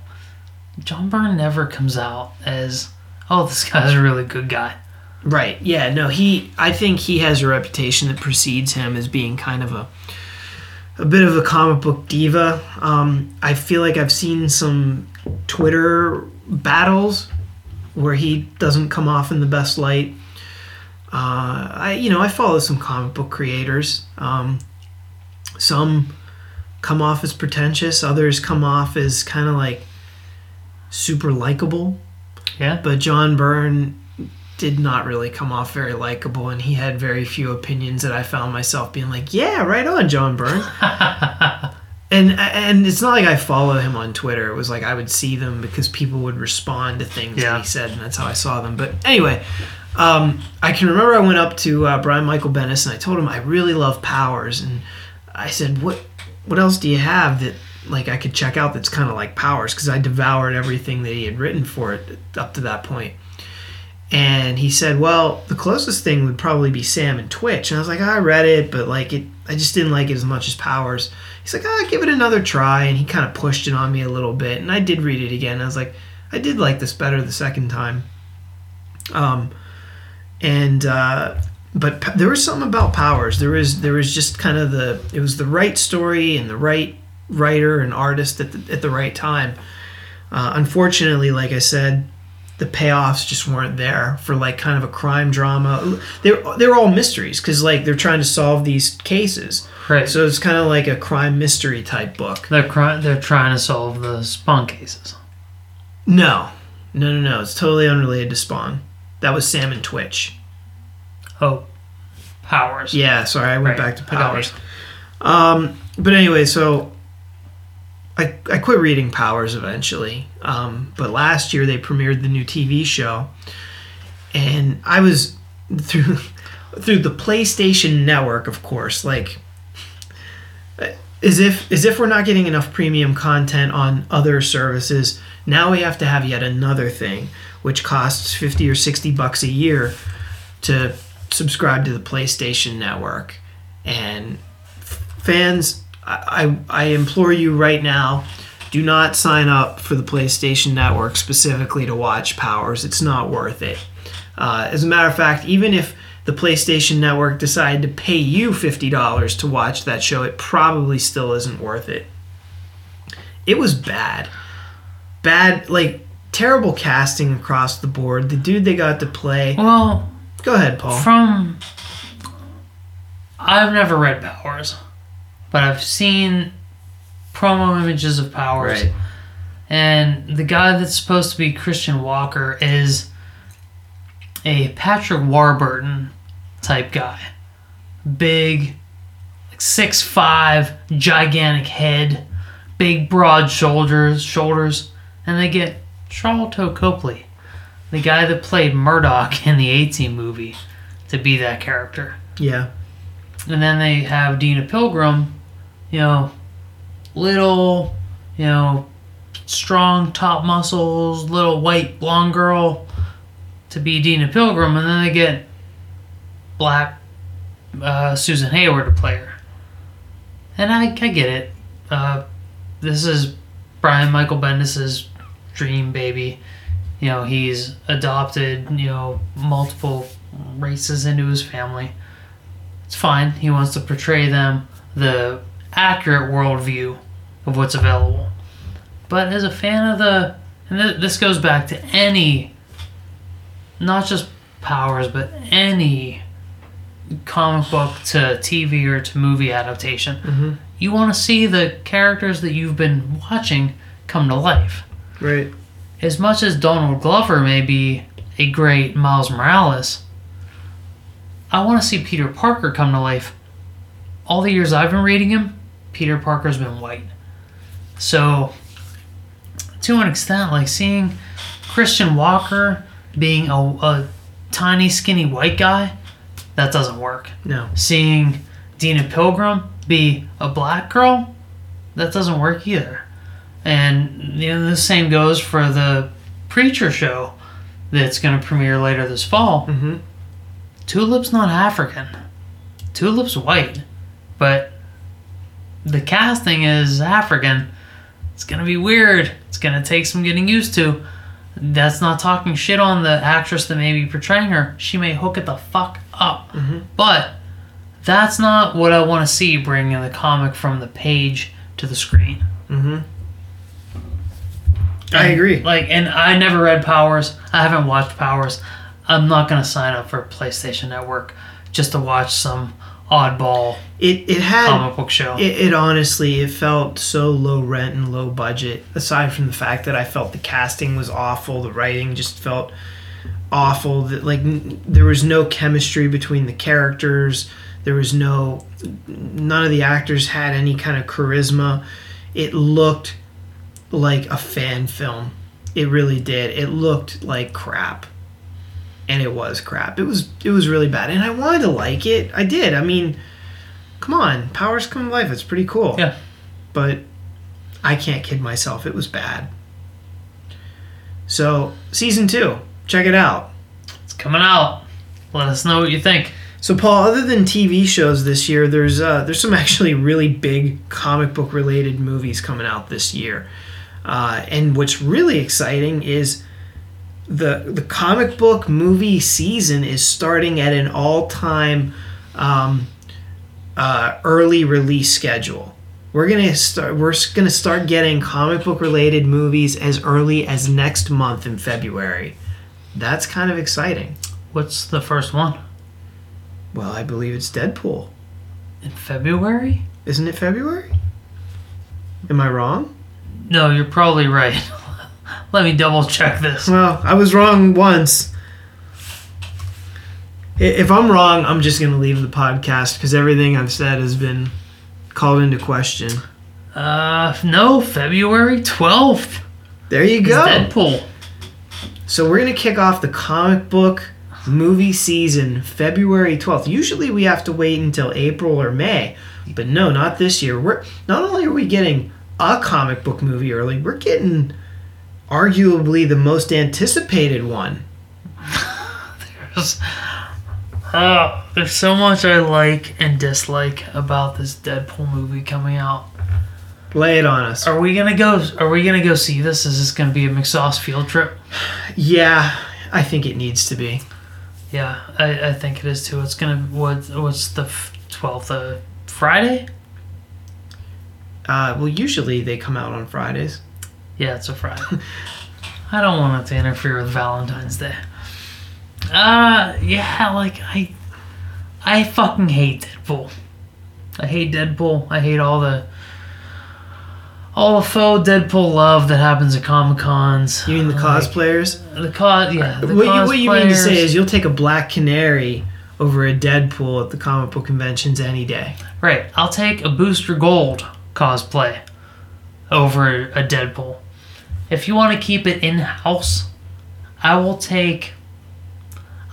John Byrne never comes out as oh this guy's a really good guy. Right. Yeah. No. He. I think he has a reputation that precedes him as being kind of a a bit of a comic book diva. Um, I feel like I've seen some Twitter battles where he doesn't come off in the best light. Uh, I you know I follow some comic book creators. Um, some come off as pretentious. Others come off as kind of like super likable. Yeah. But John Byrne did not really come off very likable, and he had very few opinions that I found myself being like, "Yeah, right on, John Byrne." and and it's not like I follow him on Twitter. It was like I would see them because people would respond to things Yeah. that he said, and that's how I saw them. But anyway, um, I can remember I went up to uh, Brian Michael Bendis and I told him I really love Powers, and I said, "What what else do you have that?" Like I could check out that's kind of like Powers because I devoured everything that he had written for it up to that point. And he said, "Well, the closest thing would probably be Sam and Twitch." And I was like, "I read it, but like it, I just didn't like it as much as Powers." He's like, "Ah, give it another try." And he kind of pushed it on me a little bit, and I did read it again. I was like, "I did like this better the second time." Um, and uh, but there was something about Powers. There was there was just kind of the it was the right story and the right writer and artist at the, at the right time. Uh, unfortunately, like I said, the payoffs just weren't there for like kind of a crime drama. They're they're all mysteries because like they're trying to solve these cases. Right. So it's kind of like a crime mystery type book. they're cry- they're trying to solve the Spawn cases. No, no, no, no. It's totally unrelated to Spawn. That was Sam and Twitch. Oh, powers. Yeah, sorry, I went Right. back to Powers. Um, but anyway, so I, I quit reading Powers eventually. Um, but last year they premiered the new TV show, and I was through through the PlayStation Network, of course. Like, as if as if we're not getting enough premium content on other services, now we have to have yet another thing, which costs fifty or sixty bucks a year to subscribe to the PlayStation Network, and fans, I, I, I implore you right now, do not sign up for the PlayStation Network specifically to watch Powers. It's not worth it. Uh, as a matter of fact, even if the PlayStation Network decided to pay you $50 to watch that show, it probably still isn't worth it. It was bad. Bad, like, terrible casting across the board. The dude they got to play. Well, Go ahead, Paul. from I've never read Powers, but I've seen promo images of Powers. Right. And the guy that's supposed to be Christian Walker is a Patrick Warburton type guy. Big, like six five, gigantic head, big broad shoulders shoulders, and they get Sharlto Copley, the guy that played Murdock in the A Team movie, to be that character. Yeah. And then they have Deena Pilgrim, you know, little, you know, strong top muscles, little white blonde girl to be Deena Pilgrim, and then they get black uh, Susan Heyward to play her. And I, I get it. Uh, this is Brian Michael Bendis's dream baby. You know, he's adopted, you know, multiple races into his family. It's fine. He wants to portray them the accurate worldview of what's available. But as a fan of the, and th- this goes back to any, not just powers, but any comic book to TV or to movie adaptation, Mhm. you want to see the characters that you've been watching come to life. Right. As much as Donald Glover may be a great Miles Morales, I want to see Peter Parker come to life. All the years I've been reading him, Peter Parker's been white. So, to an extent, like seeing Christian Walker being a, a tiny, skinny white guy, that doesn't work. No. Seeing Deena Pilgrim be a black girl, that doesn't work either. And you know, the same goes for the Preacher show that's going to premiere later this fall. Mm-hmm. Tulip's not African. Tulip's white, but the casting is African. It's gonna be weird. It's gonna take some getting used to. That's not talking shit on the actress that may be portraying her. She may hook it the fuck up. Mhm. But that's not what I want to see bringing the comic from the page to the screen. Mm-hmm. I And, agree. Like, and I never read Powers. I haven't watched Powers. I'm not gonna sign up for PlayStation Network just to watch some oddball It it had comic book show. It, it honestly, it felt so low rent and low budget. Aside from the fact that I felt the casting was awful, the writing just felt awful. That like n- there was no chemistry between the characters. There was no, none of the actors had any kind of charisma. It looked like a fan film. It really did. It looked like crap. And it was crap. It was it was really bad. And I wanted to like it. I did. I mean, come on, powers come to life. It's pretty cool. Yeah. But I can't kid myself. It was bad. So season two, check it out. It's coming out. Let us know what you think. So Paul, other than TV shows this year, there's uh, there's some actually really big comic book related movies coming out this year. Uh, and what's really exciting is the the comic book movie season is starting at an all time um, uh, early release schedule. We're gonna start. We're gonna start getting comic book related movies as early as next month in February. That's kind of exciting. What's the first one? Well, I believe it's Deadpool. In February? Isn't it February? Am I wrong? No, you're probably right. Let me double check this. Well, I was wrong once. If I'm wrong, I'm just going to leave the podcast because everything I've said has been called into question. Uh, no, February 12th. There you go. Deadpool. So we're going to kick off the comic book movie season February 12th. Usually we have to wait until April or May, but no, not this year. We're not only are we getting a comic book movie early, we're getting arguably the most anticipated one. There's, Oh, there's so much I like and dislike about this Deadpool movie coming out. Lay it on us. Are we gonna go? Are we gonna go see this? Is this gonna be a McSauce field trip? Yeah, I think it needs to be. Yeah, I, I think it is too. It's gonna what? What's the twelfth? Uh, Friday? Uh, well, usually they come out on Fridays. Yeah, it's a Friday. I don't want it to interfere with Valentine's Day. Uh, yeah, like I, I fucking hate Deadpool. I hate Deadpool. I hate all the, all the faux Deadpool love that happens at Comic Cons. You mean the cosplayers? The cos, yeah. The what, you, what you mean to say is you'll take a black canary over a Deadpool at the comic book conventions any day. Right. I'll take a Booster Gold cosplay over a Deadpool. If you want to keep it in house, I will take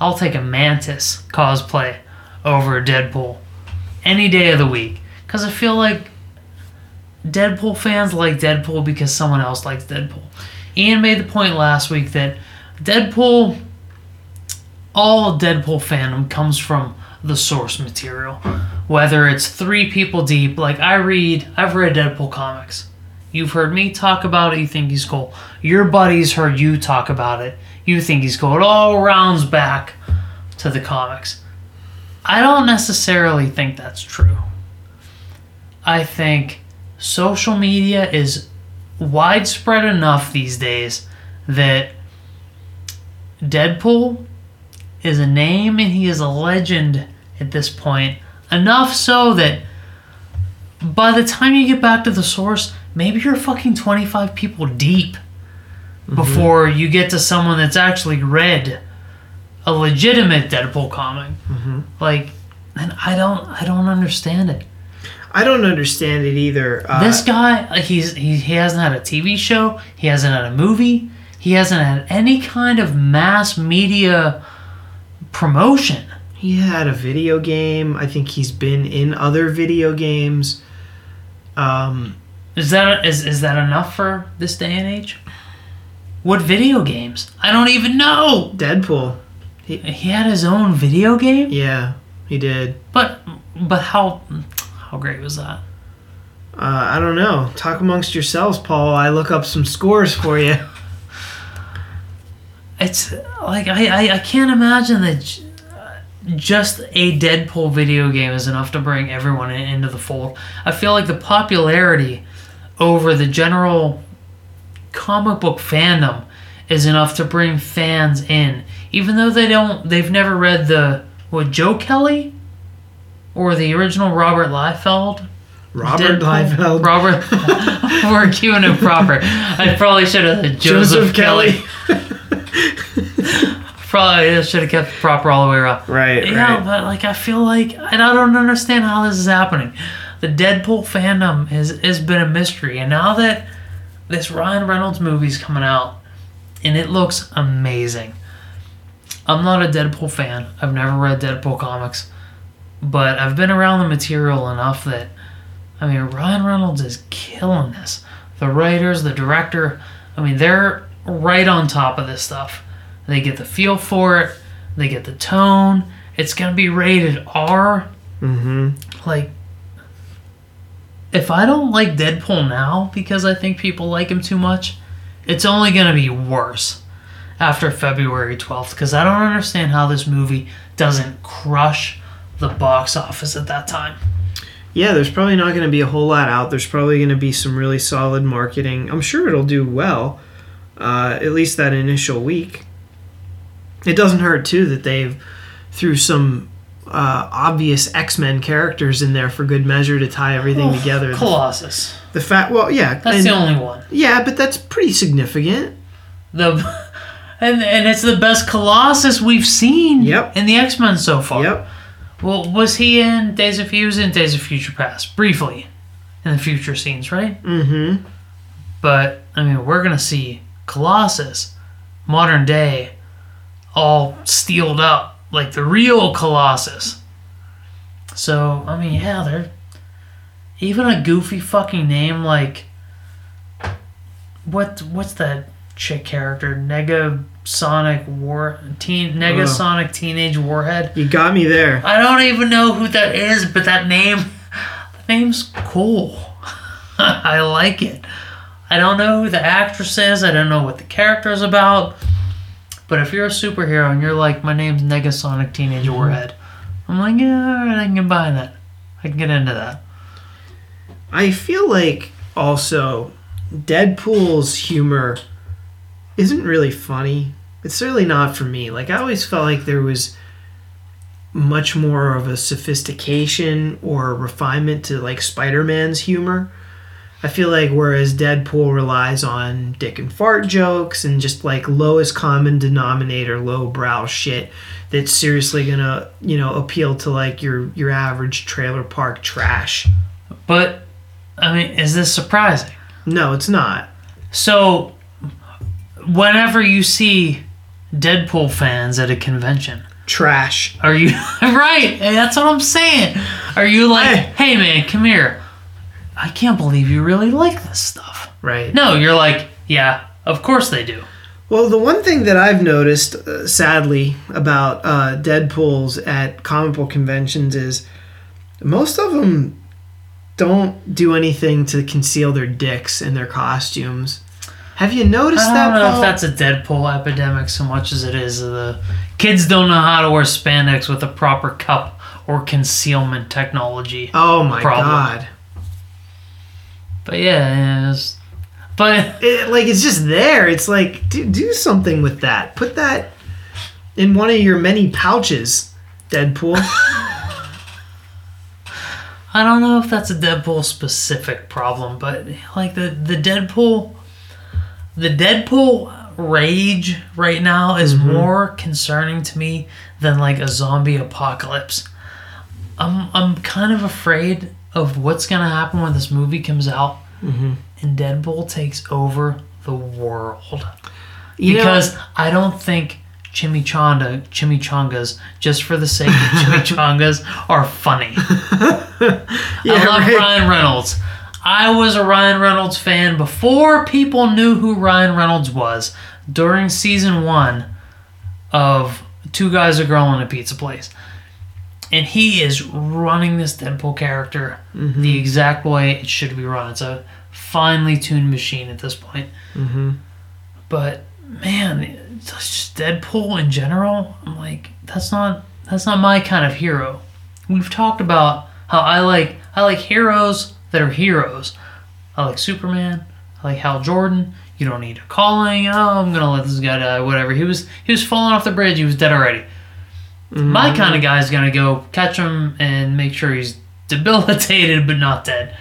I'll take a Mantis cosplay over a Deadpool any day of the week cuz I feel like Deadpool fans like Deadpool because someone else likes Deadpool. Ian made the point last week that Deadpool all Deadpool fandom comes from the source material. Whether it's three people deep, like I read, I've read Deadpool comics. You've heard me talk about it, you think he's cool. Your buddies heard you talk about it, you think he's cool. It all rounds back to the comics. I don't necessarily think that's true. I think social media is widespread enough these days that Deadpool is a name and he is a legend at this point. Enough so that by the time you get back to the source, maybe you're fucking 25 people deep before you get to someone that's actually read a legitimate Deadpool comic. Like, and I don't, I don't understand it. I don't understand it either. Uh, this guy, he's he, he hasn't had a TV show, he hasn't had a movie, he hasn't had any kind of mass media promotion. he had a video game. I think he's been in other video games. Um, Is that is is that enough for this day and age? What video games? I don't even know. Deadpool. He he had his own video game, Yeah, he did. but but how how great was that? Uh, I don't know. Talk amongst yourselves, Paul. I look up some scores for you. It's like I I, I can't imagine that j- just a Deadpool video game is enough to bring everyone into the fold. I feel like the popularity over the general comic book fandom is enough to bring fans in, even though they don't. They've never read the what Joe Kelly or the original Robert Liefeld. Robert Deadpool- Liefeld. Robert. We're queuing him proper. I probably should have said Joseph, Kelly. Probably should have kept proper all the way around. right, Yeah, right. but like I feel like and I don't understand how this is happening. The Deadpool fandom has has been a mystery, and now that this Ryan Reynolds movie's coming out, and it looks amazing. I'm not a Deadpool fan. I've never read Deadpool comics, but I've been around the material enough that I mean Ryan Reynolds is killing this. The writers, the director, I mean they're right on top of this stuff. They get the feel for it. They get the tone. It's gonna be rated R. Mm-hmm. Like, if I don't like Deadpool now because I think people like him too much, it's only gonna be worse after February 12th because I don't understand how this movie doesn't crush the box office at that time. Yeah, there's probably not going to be a whole lot out. There's probably going to be some really solid marketing. I'm sure it'll do well, uh, at least that initial week. It doesn't hurt too that they've threw some uh, obvious X Men characters in there for good measure to tie everything together. The, Colossus. the fact, well, yeah, That's and- the only one. yeah, but that's pretty significant. The and and it's the best Colossus we've seen Yep. in the X Men so far. Yep. Well, was he in Days of Fuse and Days of Future Past briefly in the future scenes, right? Mm-hmm. But I mean, we're gonna see Colossus, modern day, all steeled up like the real Colossus. So I mean, yeah, they're even a goofy fucking name like what what's that chick character, Negasonic War Teen uh. Negasonic Teenage Warhead. You got me there. I don't even know who that is, but that name, the name's cool. I like it. I don't know who the actress is. I don't know what the character is about. But if you're a superhero and you're like, my name's Negasonic Teenage Warhead, I'm like, yeah, all right, I can behind that. I can get into that. I feel like also Deadpool's humor isn't really funny. It's certainly not for me. Like I always felt like there was much more of a sophistication or refinement to like Spider-Man's humor. I feel like whereas Deadpool relies on dick and fart jokes and just like lowest common denominator, low brow shit that's seriously gonna, you know, appeal to like your your average trailer park trash. But, I mean, is this surprising? No, it's not. So, whenever you see Deadpool fans at a convention, Trash. are you right? That's what I'm saying. Are you like, Hey. hey man, come here? I can't believe you really like this stuff. Right. No, you're like, yeah, of course they do. Well, the one thing that I've noticed, uh, sadly, about uh, Deadpool's at comic book conventions is most of them don't do anything to conceal their dicks in their costumes. Have you noticed that? I don't know Paul? if that's a Deadpool epidemic so much as it is the kids don't know how to wear spandex with a proper cup or concealment technology. oh my problem. god! But yeah, it's, but It, like it's just there. It's like do, do something with that. Put that in one of your many pouches, Deadpool. I don't know if that's a Deadpool specific problem, but like the the Deadpool the Deadpool rage right now is mm-hmm. more concerning to me than like a zombie apocalypse. I'm I'm kind of afraid of what's gonna happen when this movie comes out mm-hmm. and Deadpool takes over the world. You know- because I don't think chimichanga chimichangas just for the sake of chimichangas are funny. Yeah, I love right. Ryan Reynolds. I was a Ryan Reynolds fan before people knew who Ryan Reynolds was during season one of Two Guys, a Girl, and a Pizza Place. And he is running this Deadpool character Mm-hmm. the exact way it should be run. It's a finely tuned machine at this point. Mm-hmm. But man, it's just Deadpool in general. I'm like, that's not that's not my kind of hero. We've talked about how I like I like heroes that are heroes. I like Superman. I like Hal Jordan. You don't need a calling. Oh, I'm gonna let this guy die. Whatever. He was he was falling off the bridge. He was dead already. My kind of guy is gonna go catch him and make sure he's debilitated but not dead.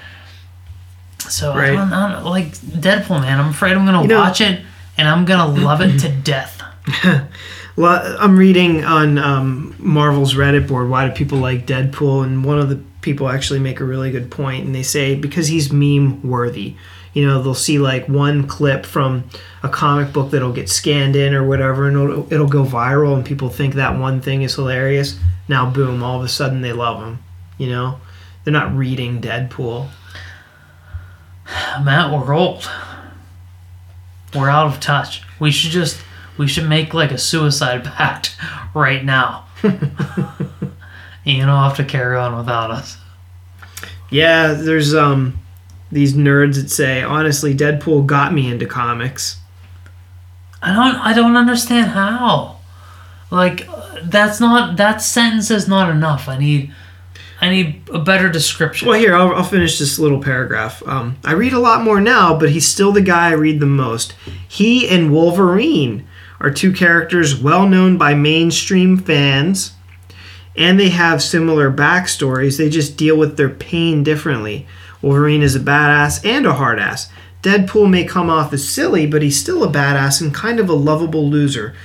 So I Right. don't, I don't- like Deadpool, man. I'm afraid I'm gonna You know- watch it and I'm gonna love it to death. Well, I'm reading on um, Marvel's Reddit board why do people like Deadpool, and one of the people actually make a really good point, and they say because he's meme worthy. You know, they'll see like one clip from a comic book that'll get scanned in or whatever, and it'll, it'll go viral, and people think that one thing is hilarious. Now, boom! All of a sudden, they love them You know, they're not reading Deadpool. Matt, we're old. We're out of touch. We should just we should make like a suicide pact right now. you don't have to carry on without us. Yeah, there's um these nerds that say honestly, Deadpool got me into comics. I don't I don't understand how. Like that's not that sentence is not enough. I need I need a better description. Well, here I'll, I'll finish this little paragraph. Um, I read a lot more now, but he's still the guy I read the most. He and Wolverine are two characters well known by mainstream fans, and they have similar backstories. They just deal with their pain differently. Wolverine is a badass and a hard ass. Deadpool may come off as silly, but he's still a badass and kind of a lovable loser,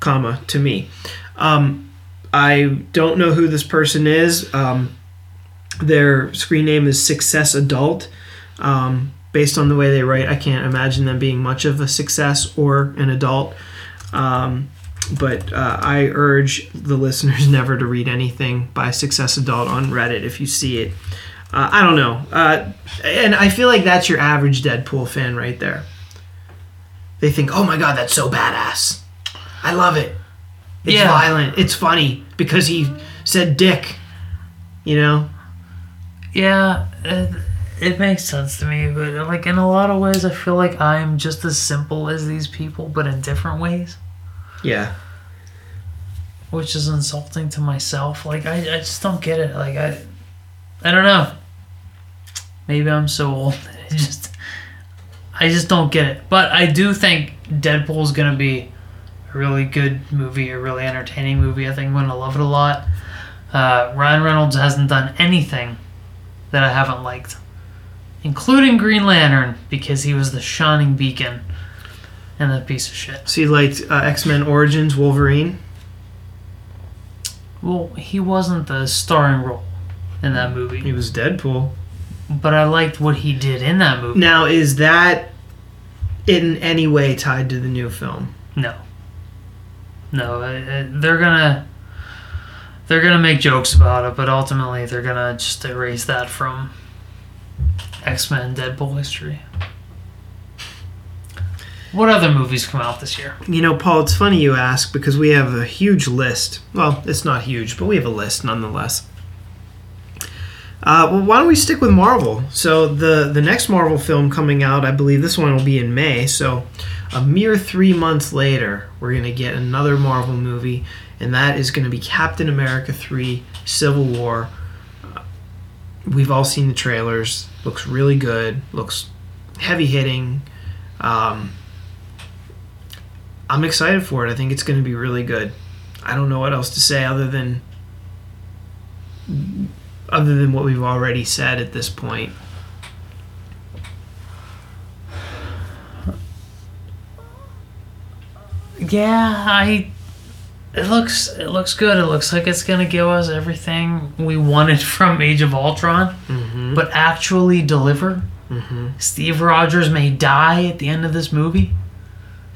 comma to me. Um, I don't know who this person is. Um, their screen name is Success Adult. Um, based on the way they write, I can't imagine them being much of a success or an adult. Um, but uh, I urge the listeners never to read anything by Success Adult on Reddit if you see it. Uh, I don't know. Uh, and I feel like that's your average Deadpool fan right there. they think, "Oh my god, that's so badass." I love it. It's Yeah. violent. It's funny because he said dick. You know? Yeah, it, it makes sense to me, but like in a lot of ways, I feel like I'm just as simple as these people, but in different ways, Yeah. which is insulting to myself. Like I, I just don't get it. Like I, I don't know. Maybe I'm so old. that I just, I just don't get it. But I do think Deadpool is gonna be a really good movie, a really entertaining movie. I think I'm gonna love it a lot. Uh, Ryan Reynolds hasn't done anything that I haven't liked, including Green Lantern because he was the shining beacon and that piece of shit. So you liked uh, X Men Origins Wolverine? Well, he wasn't the starring role in that movie, He was Deadpool. But I liked what he did in that movie. Now, is that in any way tied to the new film? No. No, uh, uh, they're gonna they're gonna make jokes about it, but ultimately they're gonna just erase that from X Men Deadpool history. What other movies come out this year? You know, Paul, it's funny you ask because we have a huge list. Well, it's not huge, but we have a list nonetheless. Uh, well, why don't we stick with Marvel? So the the next Marvel film coming out, I believe this one will be in May. So a mere three months later, we're gonna get another Marvel movie, and that is gonna be Captain America three: Civil War. Uh, We've all seen the trailers. Looks really good. Looks heavy hitting. Um, I'm excited for it. I think it's going to be really good. I don't know what else to say other than other than what we've already said at this point. Yeah, I. It looks it looks good. It looks like it's gonna give us everything we wanted from Age of Ultron, Mm-hmm. but actually deliver. Mm-hmm. Steve Rogers may die at the end of this movie.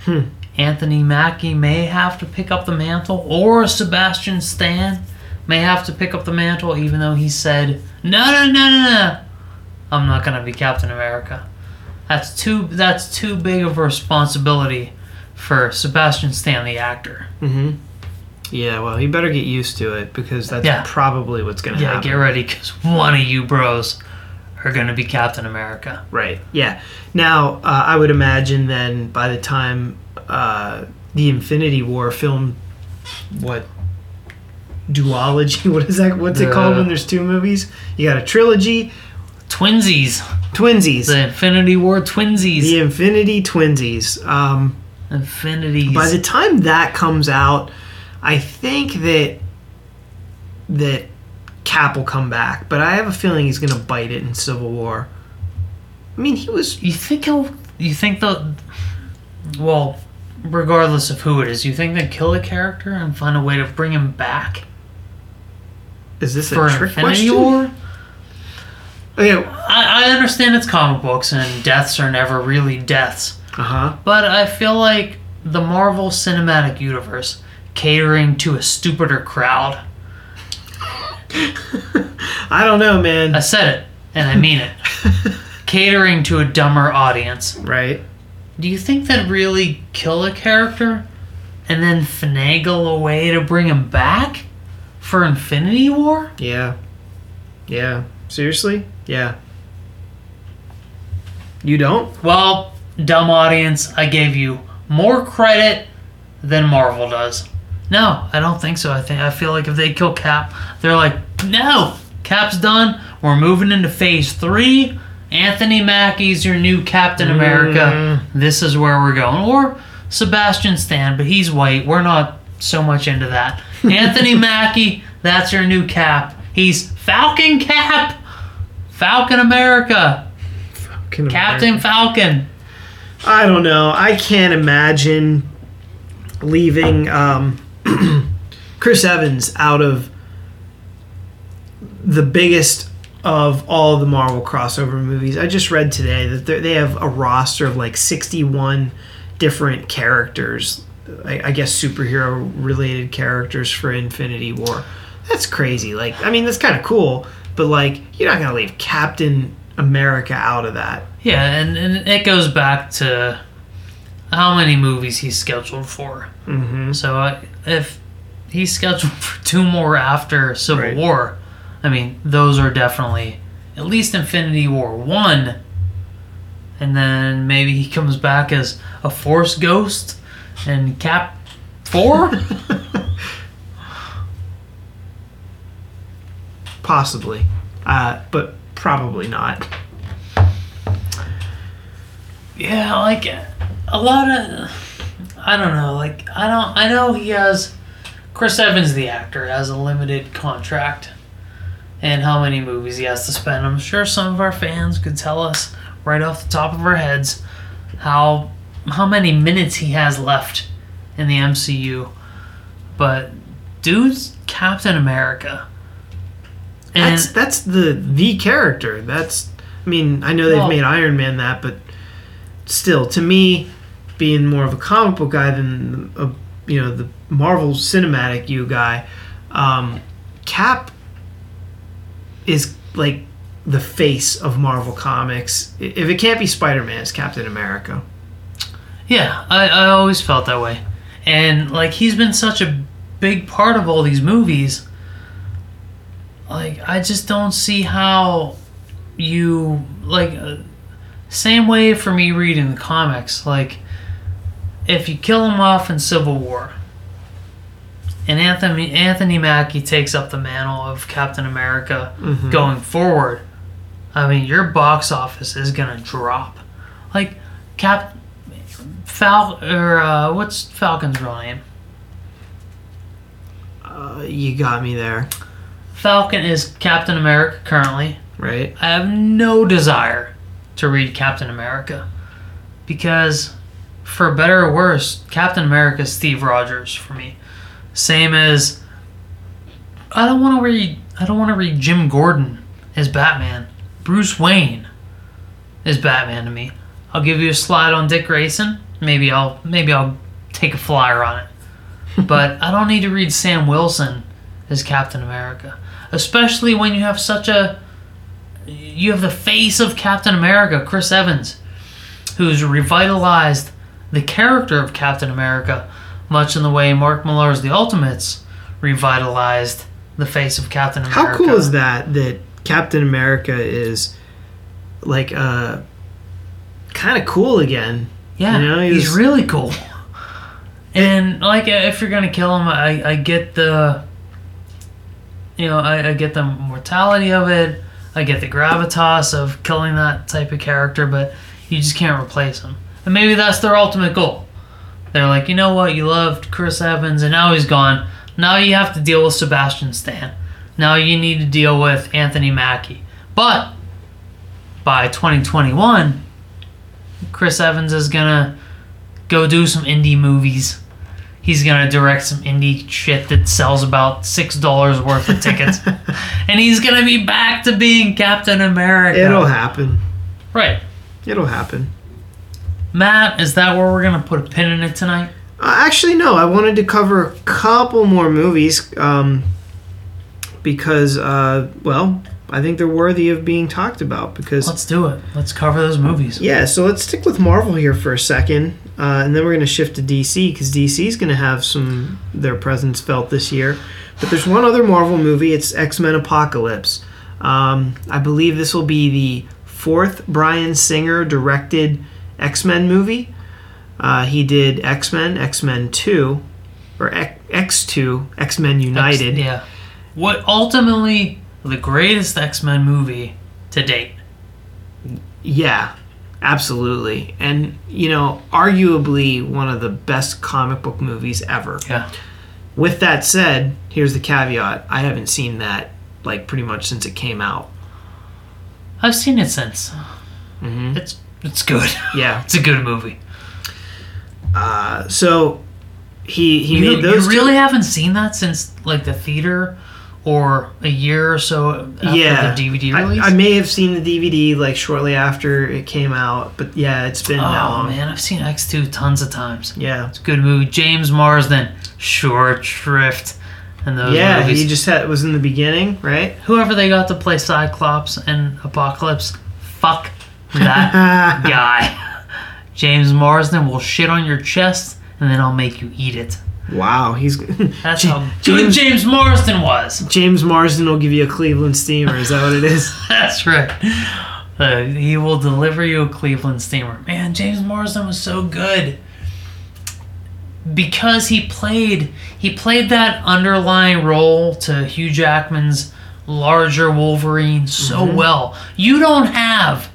Hmm. Anthony Mackie may have to pick up the mantle, or Sebastian Stan may have to pick up the mantle, even though he said, "No, no, no, no, no, I'm not gonna be Captain America." That's too that's too big of a responsibility for Sebastian Stan, the actor. Mm-hmm. Yeah, well, he better get used to it because that's Yeah. probably what's going to Yeah, happen. Yeah, get ready, because one of you bros are gonna be Captain America. Right. Yeah. Now, uh, I would imagine then by the time uh, the Infinity War film, what duology? What is that? What's it called when there's two movies? You got a trilogy, Twinsies, twinsies, the Infinity War Twinsies, the Infinity Twinsies. Um, Infinities. by the time that comes out, I think that that Cap will come back, but I have a feeling he's going to bite it in Civil War. I mean, he was You think he'll? You think the? Well, regardless of who it is, you think they kill a character and find a way to bring him back Is this for a trick Infinity question? War? Okay. I, I understand it's comic books and deaths are never really deaths, Uh huh. but I feel like the Marvel Cinematic Universe catering to a stupider crowd. I don't know, man. I said it, and I mean it. catering to a dumber audience. right. Do you think that really kill a character and then finagle a way to bring him back for Infinity War? Yeah. Yeah. Seriously? Yeah. You don't? Well, dumb audience, I gave you more credit than Marvel does. No, I don't think so. I think I feel like if they kill Cap, they're like, no, Cap's done. We're moving into Phase Three. Anthony Mackie's your new Captain America. Mm-hmm. This is where we're going. Or Sebastian Stan, but he's white. We're not so much into that. Anthony Mackie, that's your new Cap. He's Falcon Cap. Falcon America. Can Captain Falcon. I don't know. I can't imagine leaving um, Chris Evans out of the biggest of all the Marvel crossover movies. I just read today that they have a roster of like 61 different characters. I, I guess superhero related characters for Infinity War. That's crazy. Like, I mean, that's kind of cool, but like, you're not gonna leave Captain America out of that. Yeah, and, and it goes back to. How many movies he's scheduled for. Mm-hmm. So uh, if he's scheduled for two more after Civil Right. War, I mean, those are definitely at least Infinity War 1. And then maybe he comes back as a Force Ghost and Cap 4? Possibly, uh, but probably not. yeah, like a lot of. I don't know. Like, I don't. I know he has. Chris Evans, the actor, has a limited contract and how many movies he has to spend. I'm sure some of our fans could tell us right off the top of our heads how how many minutes he has left in the MCU. But dude's Captain America. And That's that's the the character. That's I mean I know they've Well- made Iron Man that, but still, to me, being more of a comic book guy than a you know the Marvel Cinematic you guy, um, Cap is like the face of Marvel Comics. If it can't be Spider Man, it's Captain America. Yeah, I, I always felt that way. And like he's been such a big part of all these movies. Like I just don't see how you like uh, same way for me reading the comics. Like if you kill him off in Civil War and Anthony Anthony Mackie takes up the mantle of Captain America Mhm. going forward, I mean your box office is gonna drop. Like Cap Fal or uh, what's Falcon's real name? Uh, you got me there, Falcon is Captain America currently. right? I have no desire to read Captain America because, for better or worse, Captain America is Steve Rogers for me. Same as I don't want to read. I don't want to read Jim Gordon as Batman. Bruce Wayne is Batman to me. I'll give you a slide on Dick Grayson. Maybe I'll maybe I'll take a flyer on it. but I don't need to read Sam Wilson as Captain America, especially when you have such a you have the face of Captain America, Chris Evans, who's revitalized the character of Captain America, much in the way Mark Millar's The Ultimates revitalized the face of Captain America. How cool is that? That Captain America is like uh kind of cool again. Yeah, You know, he he's really cool. And like, uh, if you're gonna kill him, I, I get the, you know, I, I get the mortality of it. I get the gravitas of killing that type of character, but you just can't replace him. And maybe that's their ultimate goal. They're like, you know what, you loved Chris Evans, and now he's gone. Now you have to deal with Sebastian Stan. Now you need to deal with Anthony Mackie. But by 2021, Chris Evans is gonna go do some indie movies. He's gonna direct some indie shit that sells about six dollars worth of tickets, and he's gonna be back to being Captain America. It'll happen. right, It'll happen. Matt. Is that where we're gonna put a pin in it tonight? Uh, actually, no. I wanted to cover a couple more movies um, because, uh, well, I think they're worthy of being talked about. Because Let's do it. Let's cover those movies. yeah, so let's stick with Marvel here for a second, uh, and then we're going to shift to DC because DC is going to have some their presence felt this year. But there's one other Marvel movie. It's X Men Apocalypse. Um, I believe this will be the fourth Bryan Singer directed X Men movie. Uh, he did X Men, X Men Two, or X Two, X Men United. X- yeah. What ultimately the greatest X Men movie to date. Yeah, absolutely. And, you know, arguably one of the best comic book movies ever. Yeah. With that said, here's the caveat I haven't seen that, like, pretty much since it came out. I've seen it since. hmm It's it's good. Yeah. it's a good movie. Uh, so he, he You, made those you really haven't seen that since like the theater or a year or so after yeah. the DVD I- release. I, may have seen the DVD, like, shortly after it came out, but yeah, it's been that oh long. man, I've seen X two tons of times. Yeah. It's a good movie. James Marsden, Short Shrift, and those Yeah, movies. he just had, was in the beginning, right? Whoever they got to play Cyclops and Apocalypse, fuck that guy. James Marsden will shit on your chest, and then I'll make you eat it. Wow, he's That's Ja- how good James- James Marsden was. James Marsden will give you a Cleveland steamer. Is that what it is? That's right. Uh, he will deliver you a Cleveland steamer. Man, James Marsden was so good because he played he played that underlying role to Hugh Jackman's larger Wolverine so well. You don't have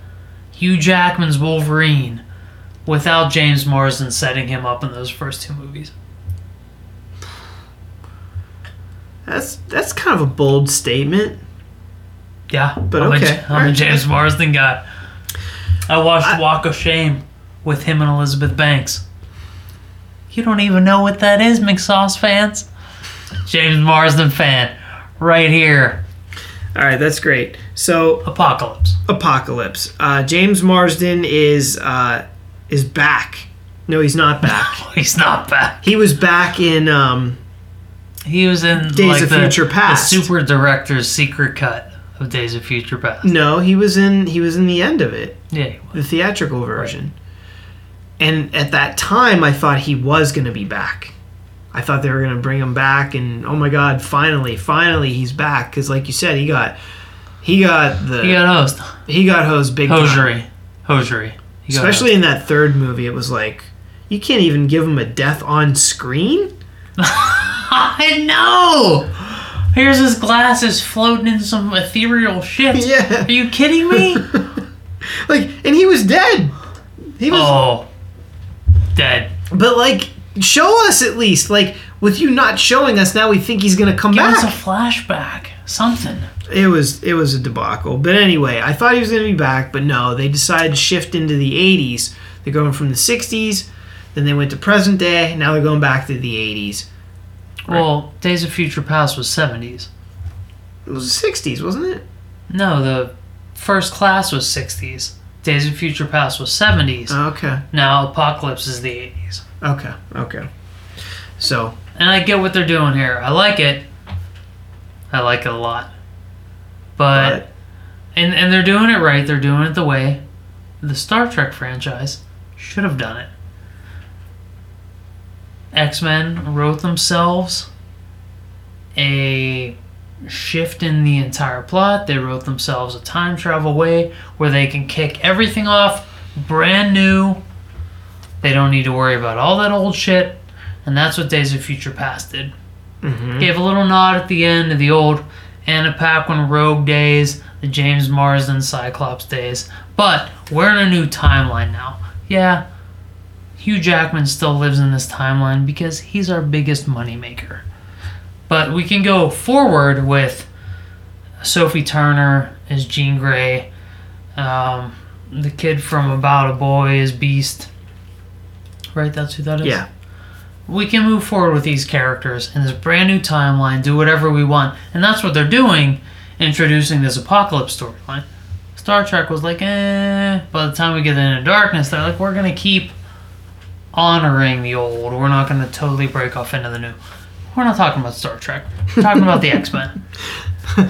Hugh Jackman's Wolverine without James Marsden setting him up in those first two movies. That's that's kind of a bold statement. Yeah, But I'm, okay, a, I'm a. James Marsden guy. I watched I- Walk of Shame with him and Elizabeth Banks. You don't even know what that is, McSauce fans. James Marsden fan, right here. All right, that's great. So Apocalypse. Apocalypse. Uh, James Marsden is uh, is back. No, he's not back. He's not back. he was back in. Um, He was in Days like of the, Future Past. the super director's secret cut of Days of Future Past. no, he was in. He was in the end of it, Yeah, he was. the theatrical version. And at that time, I thought he was going to be back. I thought they were going to bring him back, and oh my God, finally, finally, he's back. Because, like you said, he got he got the he got host. he got hosed big time. Hosiery. Hosiery. He Especially in that third movie, it was like you can't even give him a death on screen. I know. Here's his glasses floating in some ethereal shit. Yeah. Are you kidding me? Like, and he was dead. He was, oh, dead. but like, show us at least. Like, with you not showing us, now we think he's gonna come Give us a flashback. Something. It was it was a debacle. But anyway, I thought he was gonna be back, but no, they decided to shift into the '80s. They're going from the '60s, then they went to present day. Now they're going back to the '80s. Well, Days of Future Past was 70s. It was '60s, wasn't it? No, the first class was 60s. Days of Future Past was 70s. Okay, Now Apocalypse is the 80s. okay, okay. So And I get what they're doing here. I like it. I like it a lot. But, but and and they're doing it right. They're doing it the way the Star Trek franchise should have done it. X-Men wrote themselves a shift in the entire plot. They wrote themselves a time travel way where they can kick everything off brand new. They don't need to worry about all that old shit. And that's what Days of Future Past did. mhm. Gave a little nod at the end of the old Anna Paquin Rogue days, the James Marsden Cyclops days. But we're in a new timeline now. Yeah, Hugh Jackman still lives in this timeline because he's our biggest moneymaker. But we can go forward with Sophie Turner as Jean Grey, um, the kid from About a Boy is Beast. Right, that's who that is? yeah, we can move forward with these characters in this brand new timeline, do whatever we want. And that's what they're doing, introducing this apocalypse storyline. Star Trek was like, eh. By the time we get into darkness, they're like, we're going to keep honoring the old. We're not going to totally break off into the new. We're not talking about Star Trek. We're talking about the X Men.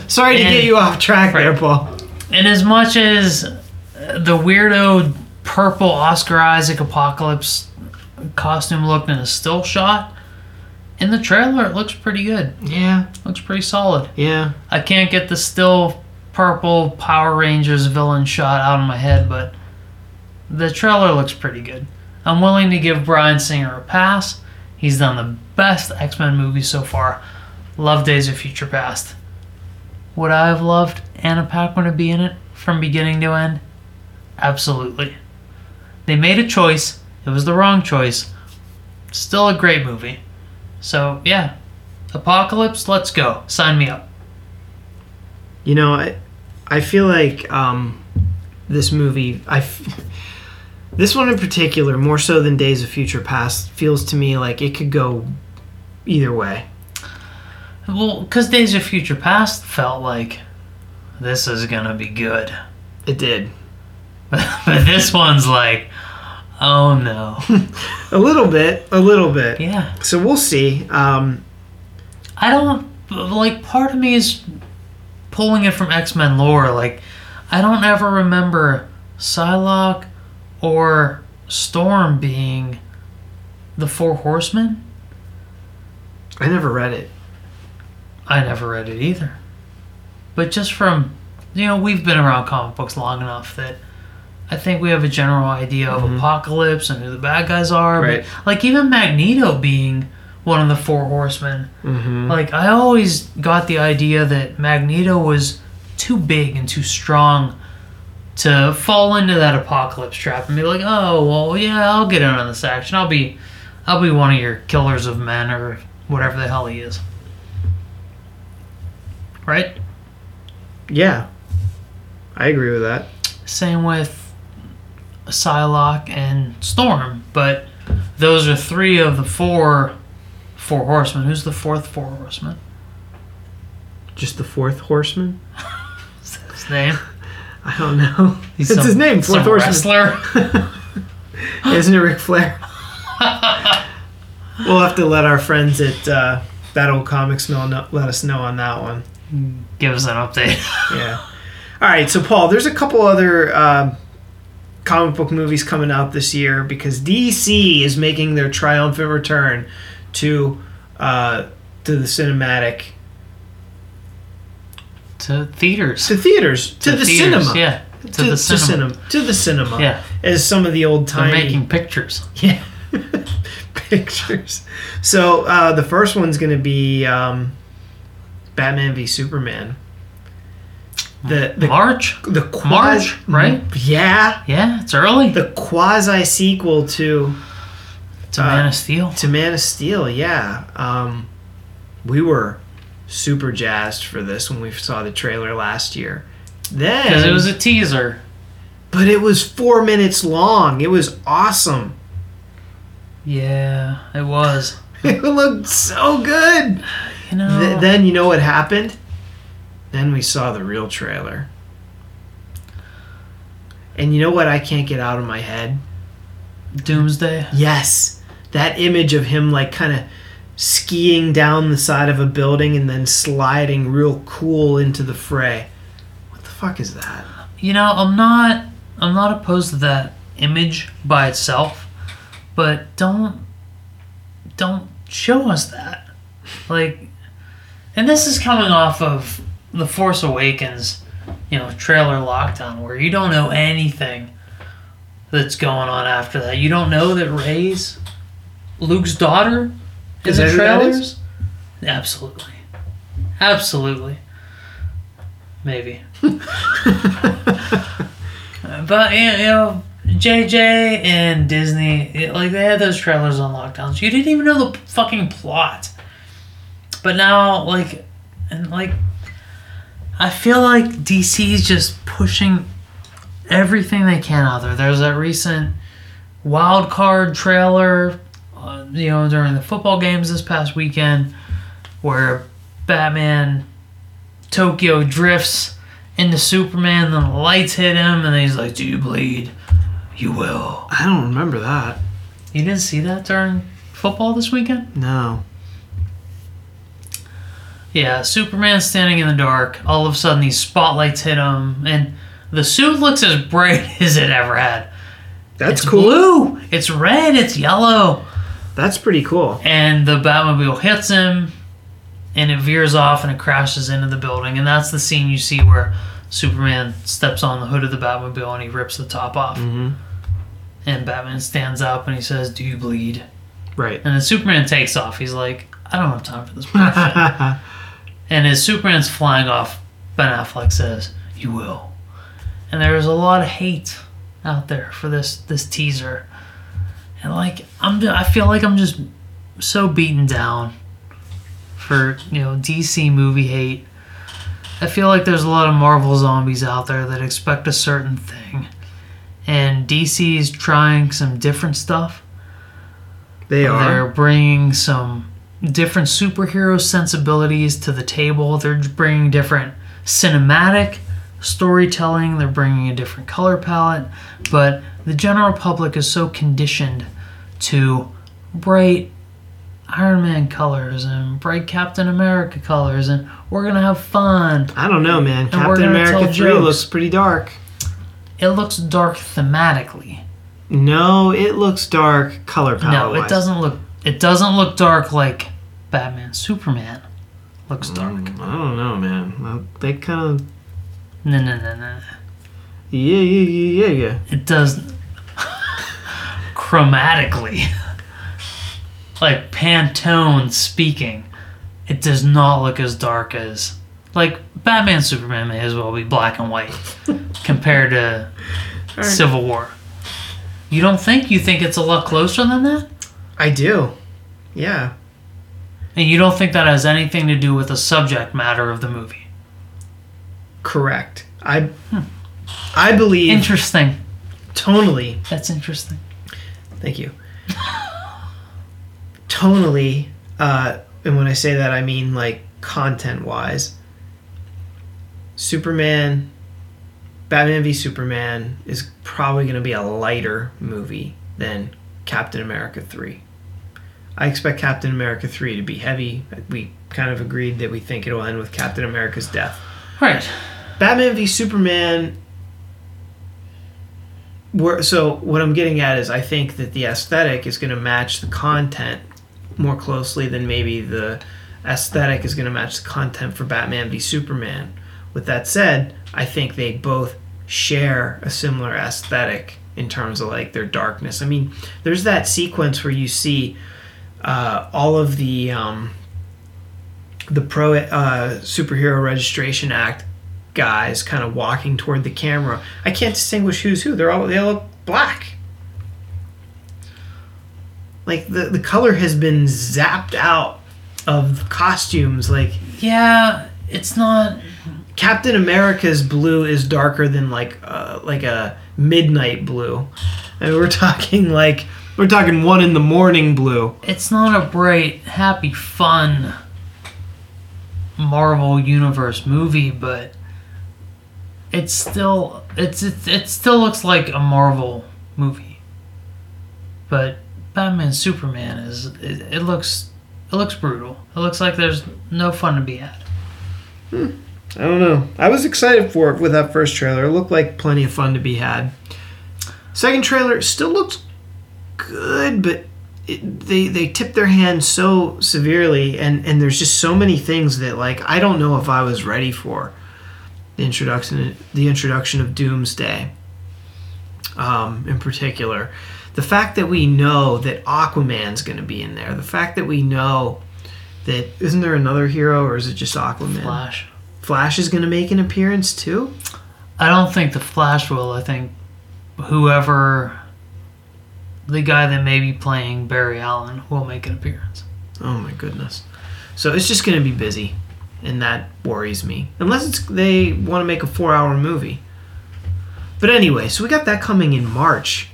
sorry to get you off track there, Right. Paul. And as much as the weirdo purple Oscar Isaac apocalypse costume looked in a still shot, in the trailer it looks pretty good. Yeah, Looks pretty solid. yeah. I can't get the still purple Power Rangers villain shot out of my head, but the trailer looks pretty good. I'm willing to give Bryan Singer a pass. He's done the best X Men movie so far. Love Days of Future Past. Would I have loved Anna Paquin to be in it from beginning to end? Absolutely. They made a choice. It was the wrong choice. Still a great movie. So, yeah. Apocalypse, let's go. Sign me up. You know, I, I feel like um, this movie, I, this one in particular, more so than Days of Future Past, feels to me like it could go either way. Well, because Days of Future Past felt like this is gonna be good, It did but this one's like, oh no. a little bit, a little bit. Yeah, So we'll see. Um, I don't like. Part of me is pulling it from X Men lore. Like, I don't ever remember Psylocke or Storm being the Four Horsemen, I never read it. I never read it either. But just from, you know, we've been around comic books long enough that I think we have a general idea of Mhm. Apocalypse and who the bad guys are. Right. But, like, even Magneto being one of the Four Horsemen, Mm-hmm. like, I always got the idea that Magneto was too big and too strong to fall into that apocalypse trap and be like, oh well, yeah, I'll get in on this action. I'll be, I'll be one of your killers of men or whatever the hell he is. Right. Yeah, I agree with that. Same with Psylocke and Storm, but those are three of the four four horsemen. Who's the fourth four horseman? Just the fourth horseman. Is his name? I don't know. He's it's some- his name, some horseman. wrestler. Isn't it Ric Flair? We'll have to let our friends at uh, Battle Comics know, let us know on that one. Give us an update. Yeah. All right, so Paul, there's a couple other um comic book movies coming out this year because DC is making their triumphant return to uh, to the cinematic to theaters. to theaters to, the theaters, cinema. Yeah. To, To, the to cinema. to the cinema. Yeah. As some of the old time making pictures. Yeah. Pictures. So uh, the first one's going to be um, Batman v Superman. The the March? the quasi, March, right? Yeah, Yeah, it's early. the quasi sequel to to uh, Man of Steel. to Man of Steel. Yeah, um, we were super jazzed for this when we saw the trailer last year. Then Because it was a teaser. but it was four minutes long. It was awesome. Yeah, it was. It looked so good. You know, Th- then you know what happened? Then we saw the real trailer. And you know what I can't get out of my head? Doomsday. Yes. That image of him like kind of skiing down the side of a building and then sliding real cool into the fray. What the fuck is that? You know, I'm not I'm not opposed to that image by itself, but don't don't show us that. Like and this is coming off of The Force Awakens, you know, trailer lockdown where you don't know anything that's going on after that. You don't know that Rey's Luke's daughter Is in the who that is? trailers. Absolutely. Absolutely. Maybe. But you know, JJ and Disney, it- like they had those trailers on lockdowns. You didn't even know the fucking plot. But now, like, and like, I feel like DC is just pushing everything they can out there. There's that recent wild card trailer, uh, you know, during the football games this past weekend, where Batman Tokyo drifts into Superman, then the lights hit him, and he's like, "Do you bleed? You will." I don't remember that. You didn't see that during football this weekend? No. Yeah, Superman's standing in the dark. All of a sudden, these spotlights hit him, and the suit looks as bright as it ever had. That's it's cool. blue. It's red. It's yellow. That's pretty cool. And the Batmobile hits him, and it veers off and it crashes into the building. And that's the scene you see where Superman steps on the hood of the Batmobile and he rips the top off. hmm And Batman stands up and he says, "Do you bleed?" Right. And then Superman takes off. He's like, "I don't have time for this bullshit." And as Superman's flying off, Ben Affleck says, "You will." And there's a lot of hate out there for this this teaser, and like I'm, I feel like I'm just so beaten down for you know DC movie hate. I feel like there's a lot of Marvel zombies out there that expect a certain thing, and DC is trying some different stuff. they are. They're bringing some different superhero sensibilities to the table. They're bringing different cinematic storytelling. They're bringing a different color palette. But the general public is so conditioned to bright Iron Man colors and bright Captain America colors, and we're gonna have fun. I don't know, man. we're Captain America tell 3 jokes. looks pretty dark. It looks dark thematically, No, it looks dark color palette. No, it doesn't look. It doesn't look dark like Batman Superman looks dark. Mm, I don't know, man. They kind of. No, no, no, no. Yeah, yeah, yeah, yeah, yeah. It does chromatically, like Pantone speaking. It does not look as dark as like Batman Superman may as well be black and white compared to right. Civil War. You don't think? You think it's a lot closer than that? I do. Yeah. And you don't think that has anything to do with the subject matter of the movie? Correct. I. I believe Interesting. tonally. That's interesting. Thank you. tonally, uh, and when I say that, I mean like content wise. Superman, Batman v Superman is probably going to be a lighter movie than Captain America 3. I expect Captain America 3 to be heavy. We kind of agreed that we think it'll end with Captain America's death. Right. Batman v Superman. Where, so what I'm getting at is I think that the aesthetic is going to match the content more closely than maybe the aesthetic is going to match the content for Batman v Superman. With that said, I think they both share a similar aesthetic in terms of like their darkness. I mean, there's that sequence where you see uh, all of the um, the pro uh, superhero registration act guys kind of walking toward the camera. I can't distinguish who's who. They're all they all look black. Like the the color has been zapped out of costumes. Like Yeah, it's not. Captain America's blue is darker than like uh, like a midnight blue, and we're talking like we're talking one in the morning blue. It's not a bright, happy, fun Marvel Universe movie, but it's still it's it, it still looks like a Marvel movie. But Batman Superman is it, it looks it looks brutal. It looks like there's no fun to be had. Hmm. I don't know. I was excited for it with that first trailer. It looked like plenty of fun to be had. Second trailer still looks good, but it, they they tip their hand so severely, and and there's just so many things that like I don't know if I was ready for the introduction the introduction of Doomsday. Um, in particular, the fact that we know that Aquaman's going to be in there, the fact that we know that isn't there another hero or is it just Aquaman? Flash. Flash is going to make an appearance too. I don't think the Flash will. I think whoever the guy that may be playing Barry Allen will make an appearance. Oh my goodness! So it's just going to be busy, and that worries me. Unless it's they want to make a four-hour movie. But anyway, so we got that coming in March.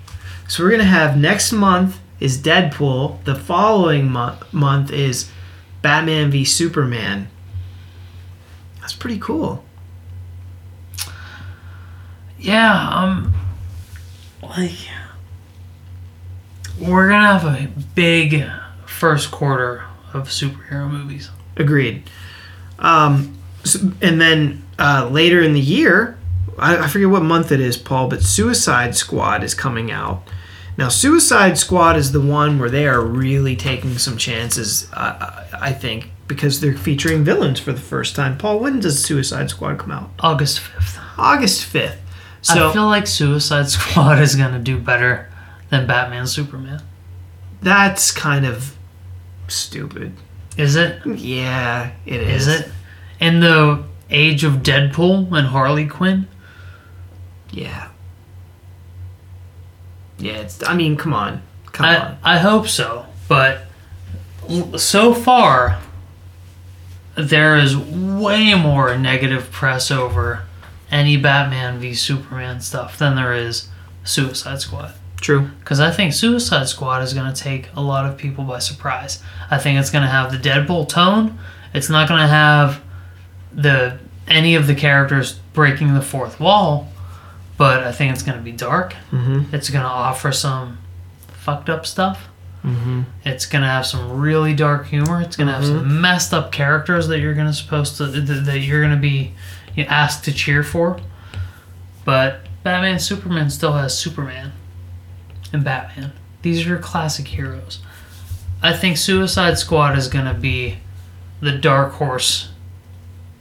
So we're going to have next month is Deadpool. The following month month is Batman v Superman. That's pretty cool. Yeah, um, like we're gonna have a big first quarter of superhero movies. Agreed. Um, and then uh, later in the year, I, I forget what month it is, Paul, but Suicide Squad is coming out. Now, Suicide Squad is the one where they are really taking some chances, uh, I think, because they're featuring villains for the first time. Paul, when does Suicide Squad come out? August fifth. August 5th. So I feel like Suicide Squad is gonna do better than Batman Superman. that's kind of stupid. Is it? Yeah, it is. Is it? In the age of Deadpool and Harley Quinn? Yeah. Yeah, it's. I mean, come on. Come I, on. I hope so, but so far there is way more negative press over any Batman v Superman stuff than there is Suicide Squad. True. Because I think Suicide Squad is going to take a lot of people by surprise. I think it's going to have the Deadpool tone. It's not going to have the any of the characters breaking the fourth wall, but I think it's going to be dark. Mm-hmm. It's going to offer some fucked up stuff. Mm-hmm. It's going to have some really dark humor. It's going to have some messed up characters that you're going to supposed to that that you're going to be you know, asked to cheer for. But Batman Superman still has Superman. And Batman. These are your classic heroes. I think Suicide Squad is gonna be the dark horse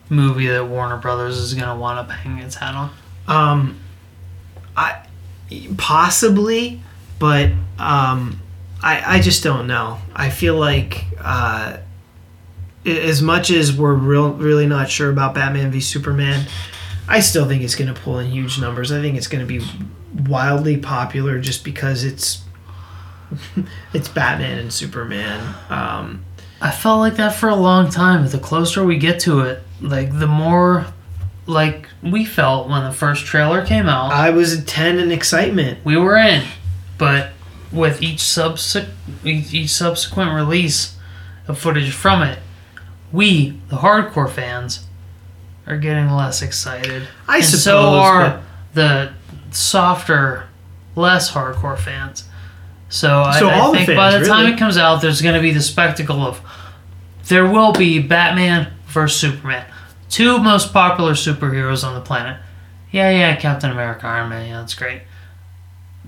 movie that Warner Brothers is gonna want to hanging its hat on. Um, I possibly, but um, I I just don't know. I feel like uh, as much as we're real really not sure about Batman v Superman, I still think it's going to pull in huge numbers. I think it's going to be wildly popular just because it's it's Batman and Superman. Um, I felt like that for a long time, the closer we get to it, like the more like we felt when the first trailer came out. I was a ten in excitement. we were in, but with each subsequent each subsequent release of footage from it, we, the hardcore fans, are getting less excited. I and suppose. so are the softer, less hardcore fans. So, So I, I the think by fans, the time it comes out, there's going to be the spectacle of there will be Batman versus Superman, two most popular superheroes on the planet. Yeah, yeah, Captain America, Iron Man, yeah, that's great.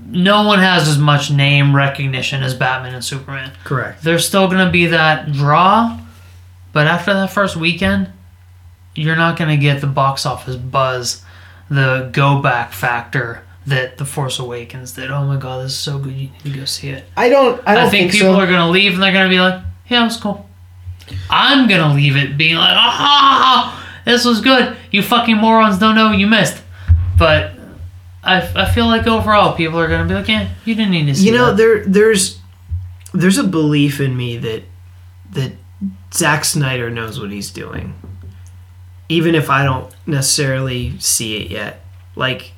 No one has as much name recognition as Batman and Superman. correct. There's still going to be that draw, but after that first weekend, you're not going to get the box office buzz, the go back factor that The Force Awakens did. Oh my god, this is so good, you need to go see it. I don't. I I, don't think, think, people so. are to leave and they're to be like, yeah, it was cool. I'm to leave it being like, ah, this was good. You fucking morons don't know what you missed. But I, I feel like overall, people are to be like, yeah, you didn't need to see you know that. there there's there's a belief in me that that Zack Snyder knows what he's doing even if I don't necessarily see it yet like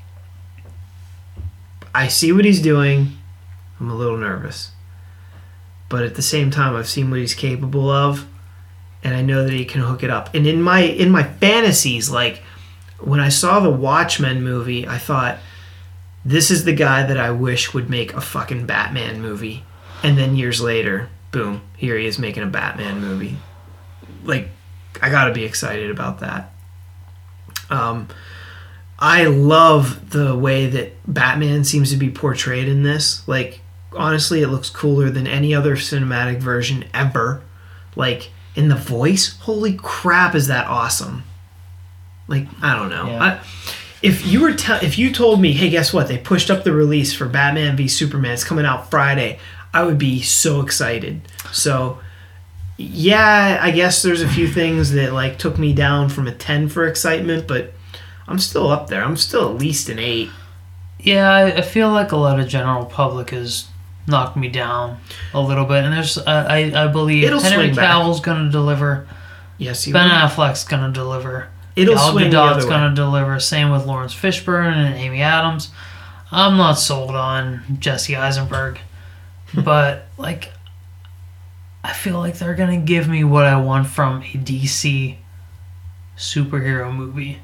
I see what he's doing I'm a little nervous but at the same time I've seen what he's capable of and I know that he can hook it up and in my in my fantasies like when I saw the Watchmen movie I thought this is the guy that I wish would make a fucking Batman movie. And then years later, boom, here he is making a Batman movie. Like, I gotta be excited about that. Um, I love the way that Batman seems to be portrayed in this. Like, honestly, it looks cooler than any other cinematic version ever. Like, in the voice, holy crap, is that awesome! Like, I don't know. Yeah. I, if you were te- if you told me, hey, guess what? They pushed up the release for Batman v Superman. It's coming out Friday. I would be so excited. So, yeah, I guess there's a few things that like took me down from a ten for excitement, but I'm still up there. I'm still at least an eight. Yeah, I, feel like a lot of general public has knocked me down a little bit, and there's I I, I believe It'll Henry. Cavill's gonna deliver, Yes. Ben will. Affleck's gonna deliver, It'll Gal swing the Gadot's way. gonna deliver. Same with Laurence Fishburne and Amy Adams. I'm not sold on Jesse Eisenberg, but like, I feel like they're gonna give me what I want from a DC superhero movie.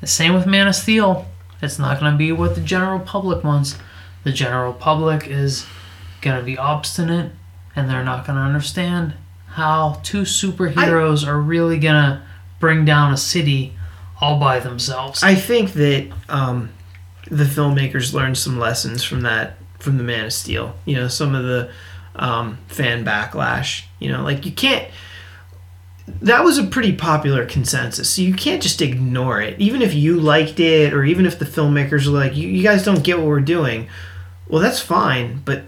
The same with Man of Steel. It's not gonna be what the general public wants. The general public is gonna be obstinate, and they're not gonna understand how two superheroes are really gonna bring down a city all by themselves. I think that um, the filmmakers learned some lessons from that from the Man of Steel. You know, some of the um, fan backlash. You know, like you can't. That was a pretty popular consensus, so you can't just ignore it. Even if you liked it, or even if the filmmakers are like, "You, you guys don't get what we're doing," well, that's fine. But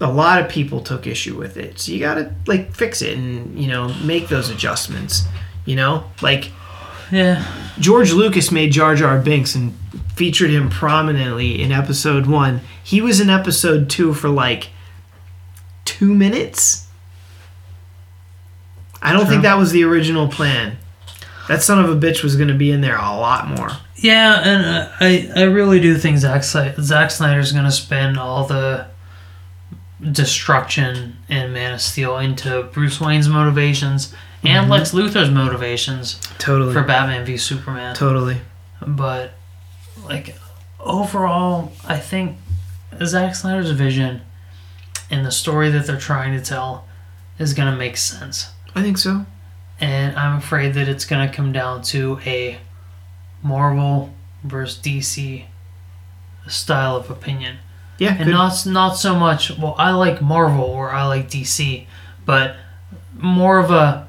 a lot of people took issue with it, so you gotta like fix it and you know make those adjustments. You know, like yeah, George Lucas made Jar Jar Binks and featured him prominently in episode one. He was in episode two for like two minutes. I don't True. think that was the original plan. That son of a bitch was going to be in there a lot more. yeah, and uh, I I really do think Zack Zack Snyder's gonna spend all the destruction in Man of Steel into Bruce Wayne's motivations and Lex Luthor's motivations Totally. for Batman v Superman. totally. but like overall i think Zack snyder's vision and the story that they're trying to tell is going to make sense I think so. and i'm afraid that it's going to come down to a marvel versus dc style of opinion Yeah, and good. not not so much. Well, I like Marvel or I like DC, but more of a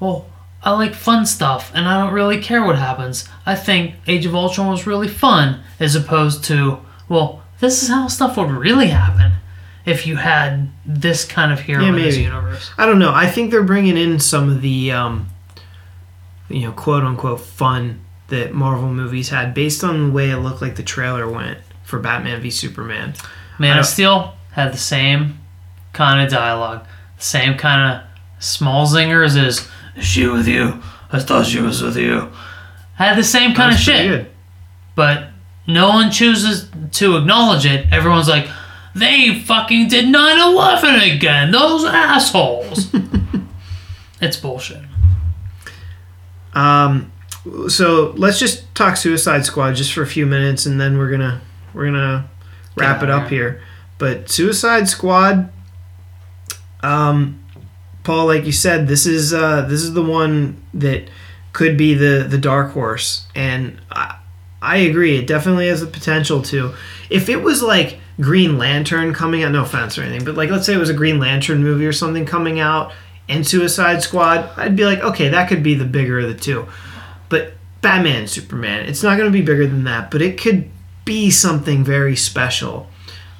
well. I like fun stuff, and I don't really care what happens. I think Age of Ultron was really fun, as opposed to well, this is how stuff would really happen if you had this kind of hero Yeah, in this universe. I don't know. I think they're bringing in some of the, um, you know, quote unquote fun that Marvel movies had based on the way it looked like the trailer went for Batman v Superman. Man of Steel had the same kind of dialogue, the same kind of small zingers as "Is she with you? I thought she was with you." Had the same kind of That was pretty shit, Good. but no one chooses to acknowledge it. Everyone's like, "They fucking did 9/11 again, those assholes." it's bullshit. Um, so let's just talk Suicide Squad just for a few minutes, and then we're gonna we're gonna wrap it up here. But Suicide Squad, um, Paul, like you said, this is uh, this is the one that could be the the dark horse, and I, I agree. It definitely has the potential to. If it was like Green Lantern coming out, no offense or anything, but like let's say it was a Green Lantern movie or something coming out and Suicide Squad, I'd be like, okay, that could be the bigger of the two. But Batman, Superman, it's not going to be bigger than that, but it could be something very special.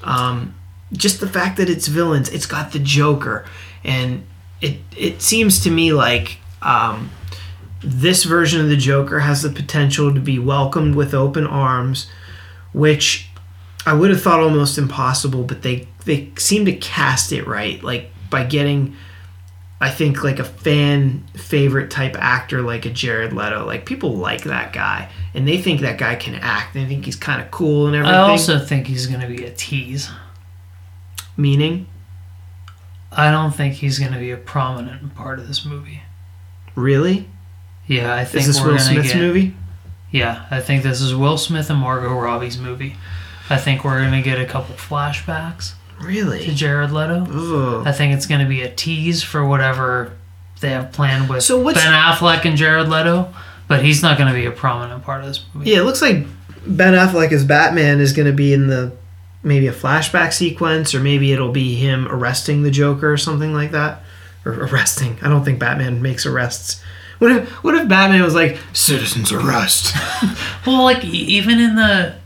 Um, just the fact that it's villains, it's got the Joker, and it it seems to me like um, this version of the Joker has the potential to be welcomed with open arms, which I would have thought almost impossible, but they they seem to cast it right, like by getting. I think like a fan favorite type actor like a Jared Leto. Like people like that guy and they think that guy can act. They think he's kind of cool and everything. I also think he's going to be a tease. Meaning, I don't think he's going to be a prominent part of this movie. really? Yeah, I think Is this Will Smith's get, movie? Yeah, I think this is Will Smith and Margot Robbie's movie. I think we're gonna get a couple flashbacks really to? Jared Leto. Ugh. I think it's gonna be a tease for whatever they have planned with So what's- Ben Affleck and Jared Leto, but he's not gonna be a prominent part of this movie. Yeah, it looks like Ben Affleck as Batman is going to be in the maybe a flashback sequence, or maybe it'll be him arresting the Joker or something like that. Or arresting. I don't think Batman makes arrests. What if what if Batman was like citizens arrest? Well, like even in the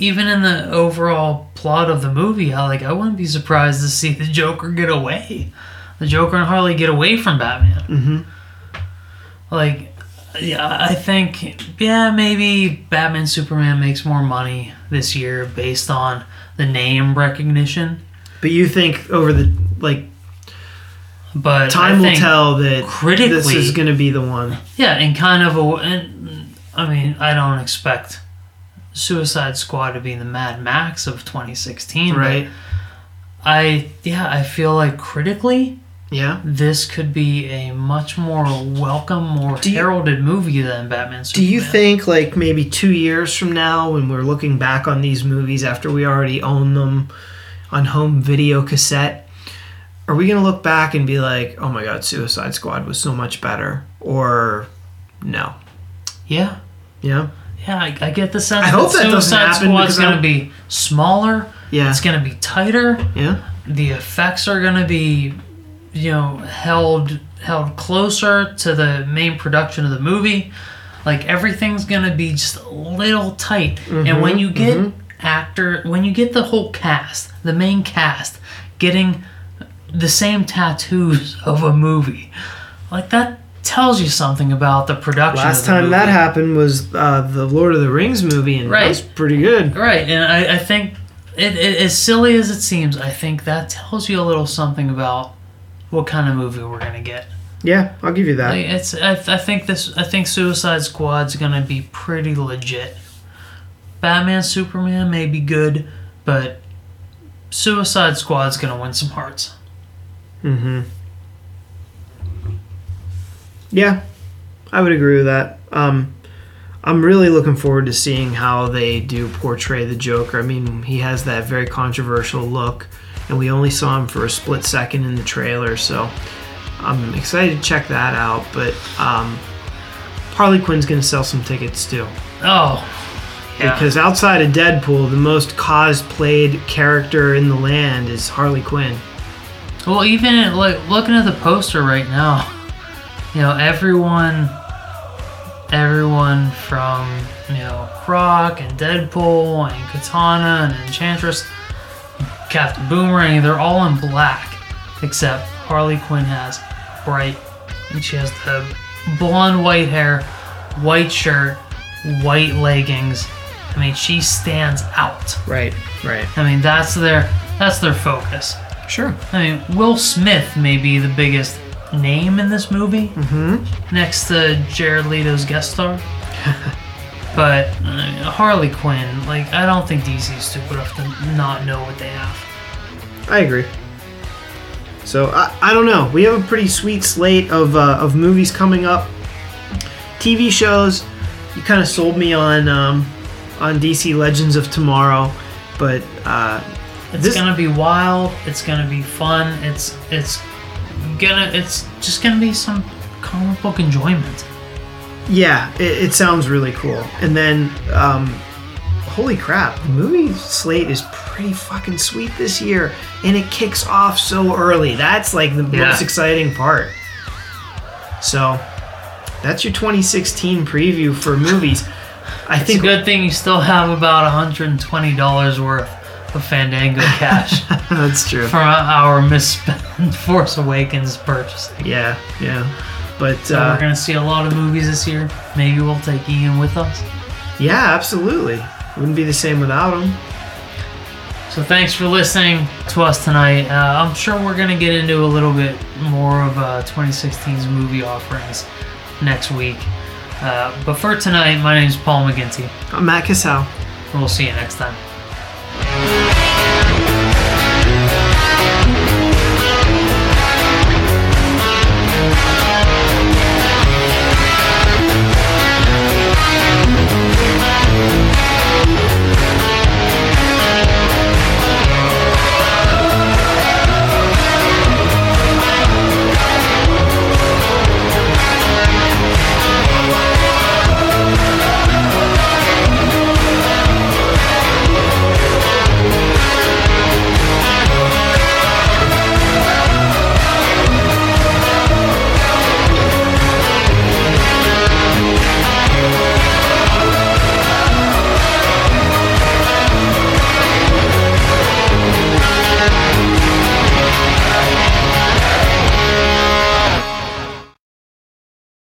even in the overall plot of the movie, I like I wouldn't be surprised to see the Joker get away, the Joker and Harley get away from Batman. Mhm. Like, yeah, I think yeah maybe Batman Superman makes more money this year based on the name recognition, but you think over the like but I time will tell that critically, this is going to be the one. Yeah, and kind of a. And, I mean, I don't expect Suicide Squad to be the Mad Max of 2016, Right? I yeah, I feel like critically, Yeah. this could be a much more welcome, more Do you- heralded movie than Batman. Do you think like maybe 2 years from now when we're looking back on these movies after we already own them on home video cassette are we to look back and be like, "Oh my god, Suicide Squad was so much better?" Or no. Yeah, Yeah. Yeah, I, I get the sense I hope that that doesn't Suicide happen Squad's because going to be smaller. Yeah. It's going to be tighter. Yeah. the effects are going to be you know held held closer to the main production of the movie like everything's going to be just a little tight and when mm-hmm, you get mm-hmm. actor when you get the whole cast the main cast getting the same tattoos of a movie like that tells you something about the production Last the time movie. that happened was uh, the Lord of the Rings movie and Right. that was pretty good. Right, and I, I think it, it, as silly as it seems, I think that tells you a little something about what kind of movie we're gonna get. Yeah, I'll give you that. Like, it's I, I think this I think Suicide Squad's gonna be pretty legit. Batman Superman may be good, but Suicide Squad's gonna win some hearts. Mm-hmm. Yeah, I would agree with that. Um, I'm really looking forward to seeing how they do portray the Joker. I mean, he has that very controversial look, and we only saw him for a split second in the trailer, so I'm excited to check that out. But um, Harley Quinn's gonna sell some tickets too. Oh, Yeah. Because outside of Deadpool, the most cosplayed character in the land is Harley Quinn. Well, even like looking at the poster right now, you know, everyone, everyone from you know Croc and Deadpool and Katana and Enchantress, Captain Boomerang, they're all in black, except Harley Quinn has bright, and she has the blonde white hair, white shirt, white leggings. I mean, she stands out. Right, right. I mean, that's their that's their focus. Sure. I mean, Will Smith may be the biggest name in this movie, Mm-hmm. next to Jared Leto's guest star. but uh, Harley Quinn, like, I don't think DC's stupid enough to not know what they have. I agree. So I, I don't know. We have a pretty sweet slate of uh, of movies coming up. TV shows. You kind of sold me on um, on DC Legends of Tomorrow, but uh, It's This- gonna be wild. It's gonna be fun. It's it's gonna it's just gonna be some comic book enjoyment. yeah, it, it sounds really cool. And then, um, holy crap, the movie slate is pretty fucking sweet this year, and it kicks off so early. That's like the Yeah. most exciting part. So, that's your 2016 preview for movies. I It's a think good thing you still have about $120 worth of Fandango cash that's true. from our misspent Force Awakens purchasing. Yeah, yeah. But So uh, we're gonna see a lot of movies this year. Maybe we'll take Ian with us. yeah, absolutely. Wouldn't be the same without him. So thanks for listening to us tonight. Uh, I'm sure we're gonna get into a little bit more of uh, 2016's movie offerings next week. Uh, but for tonight, my name is Paul McGinty. I'm Matt Cassell. We'll see you next time.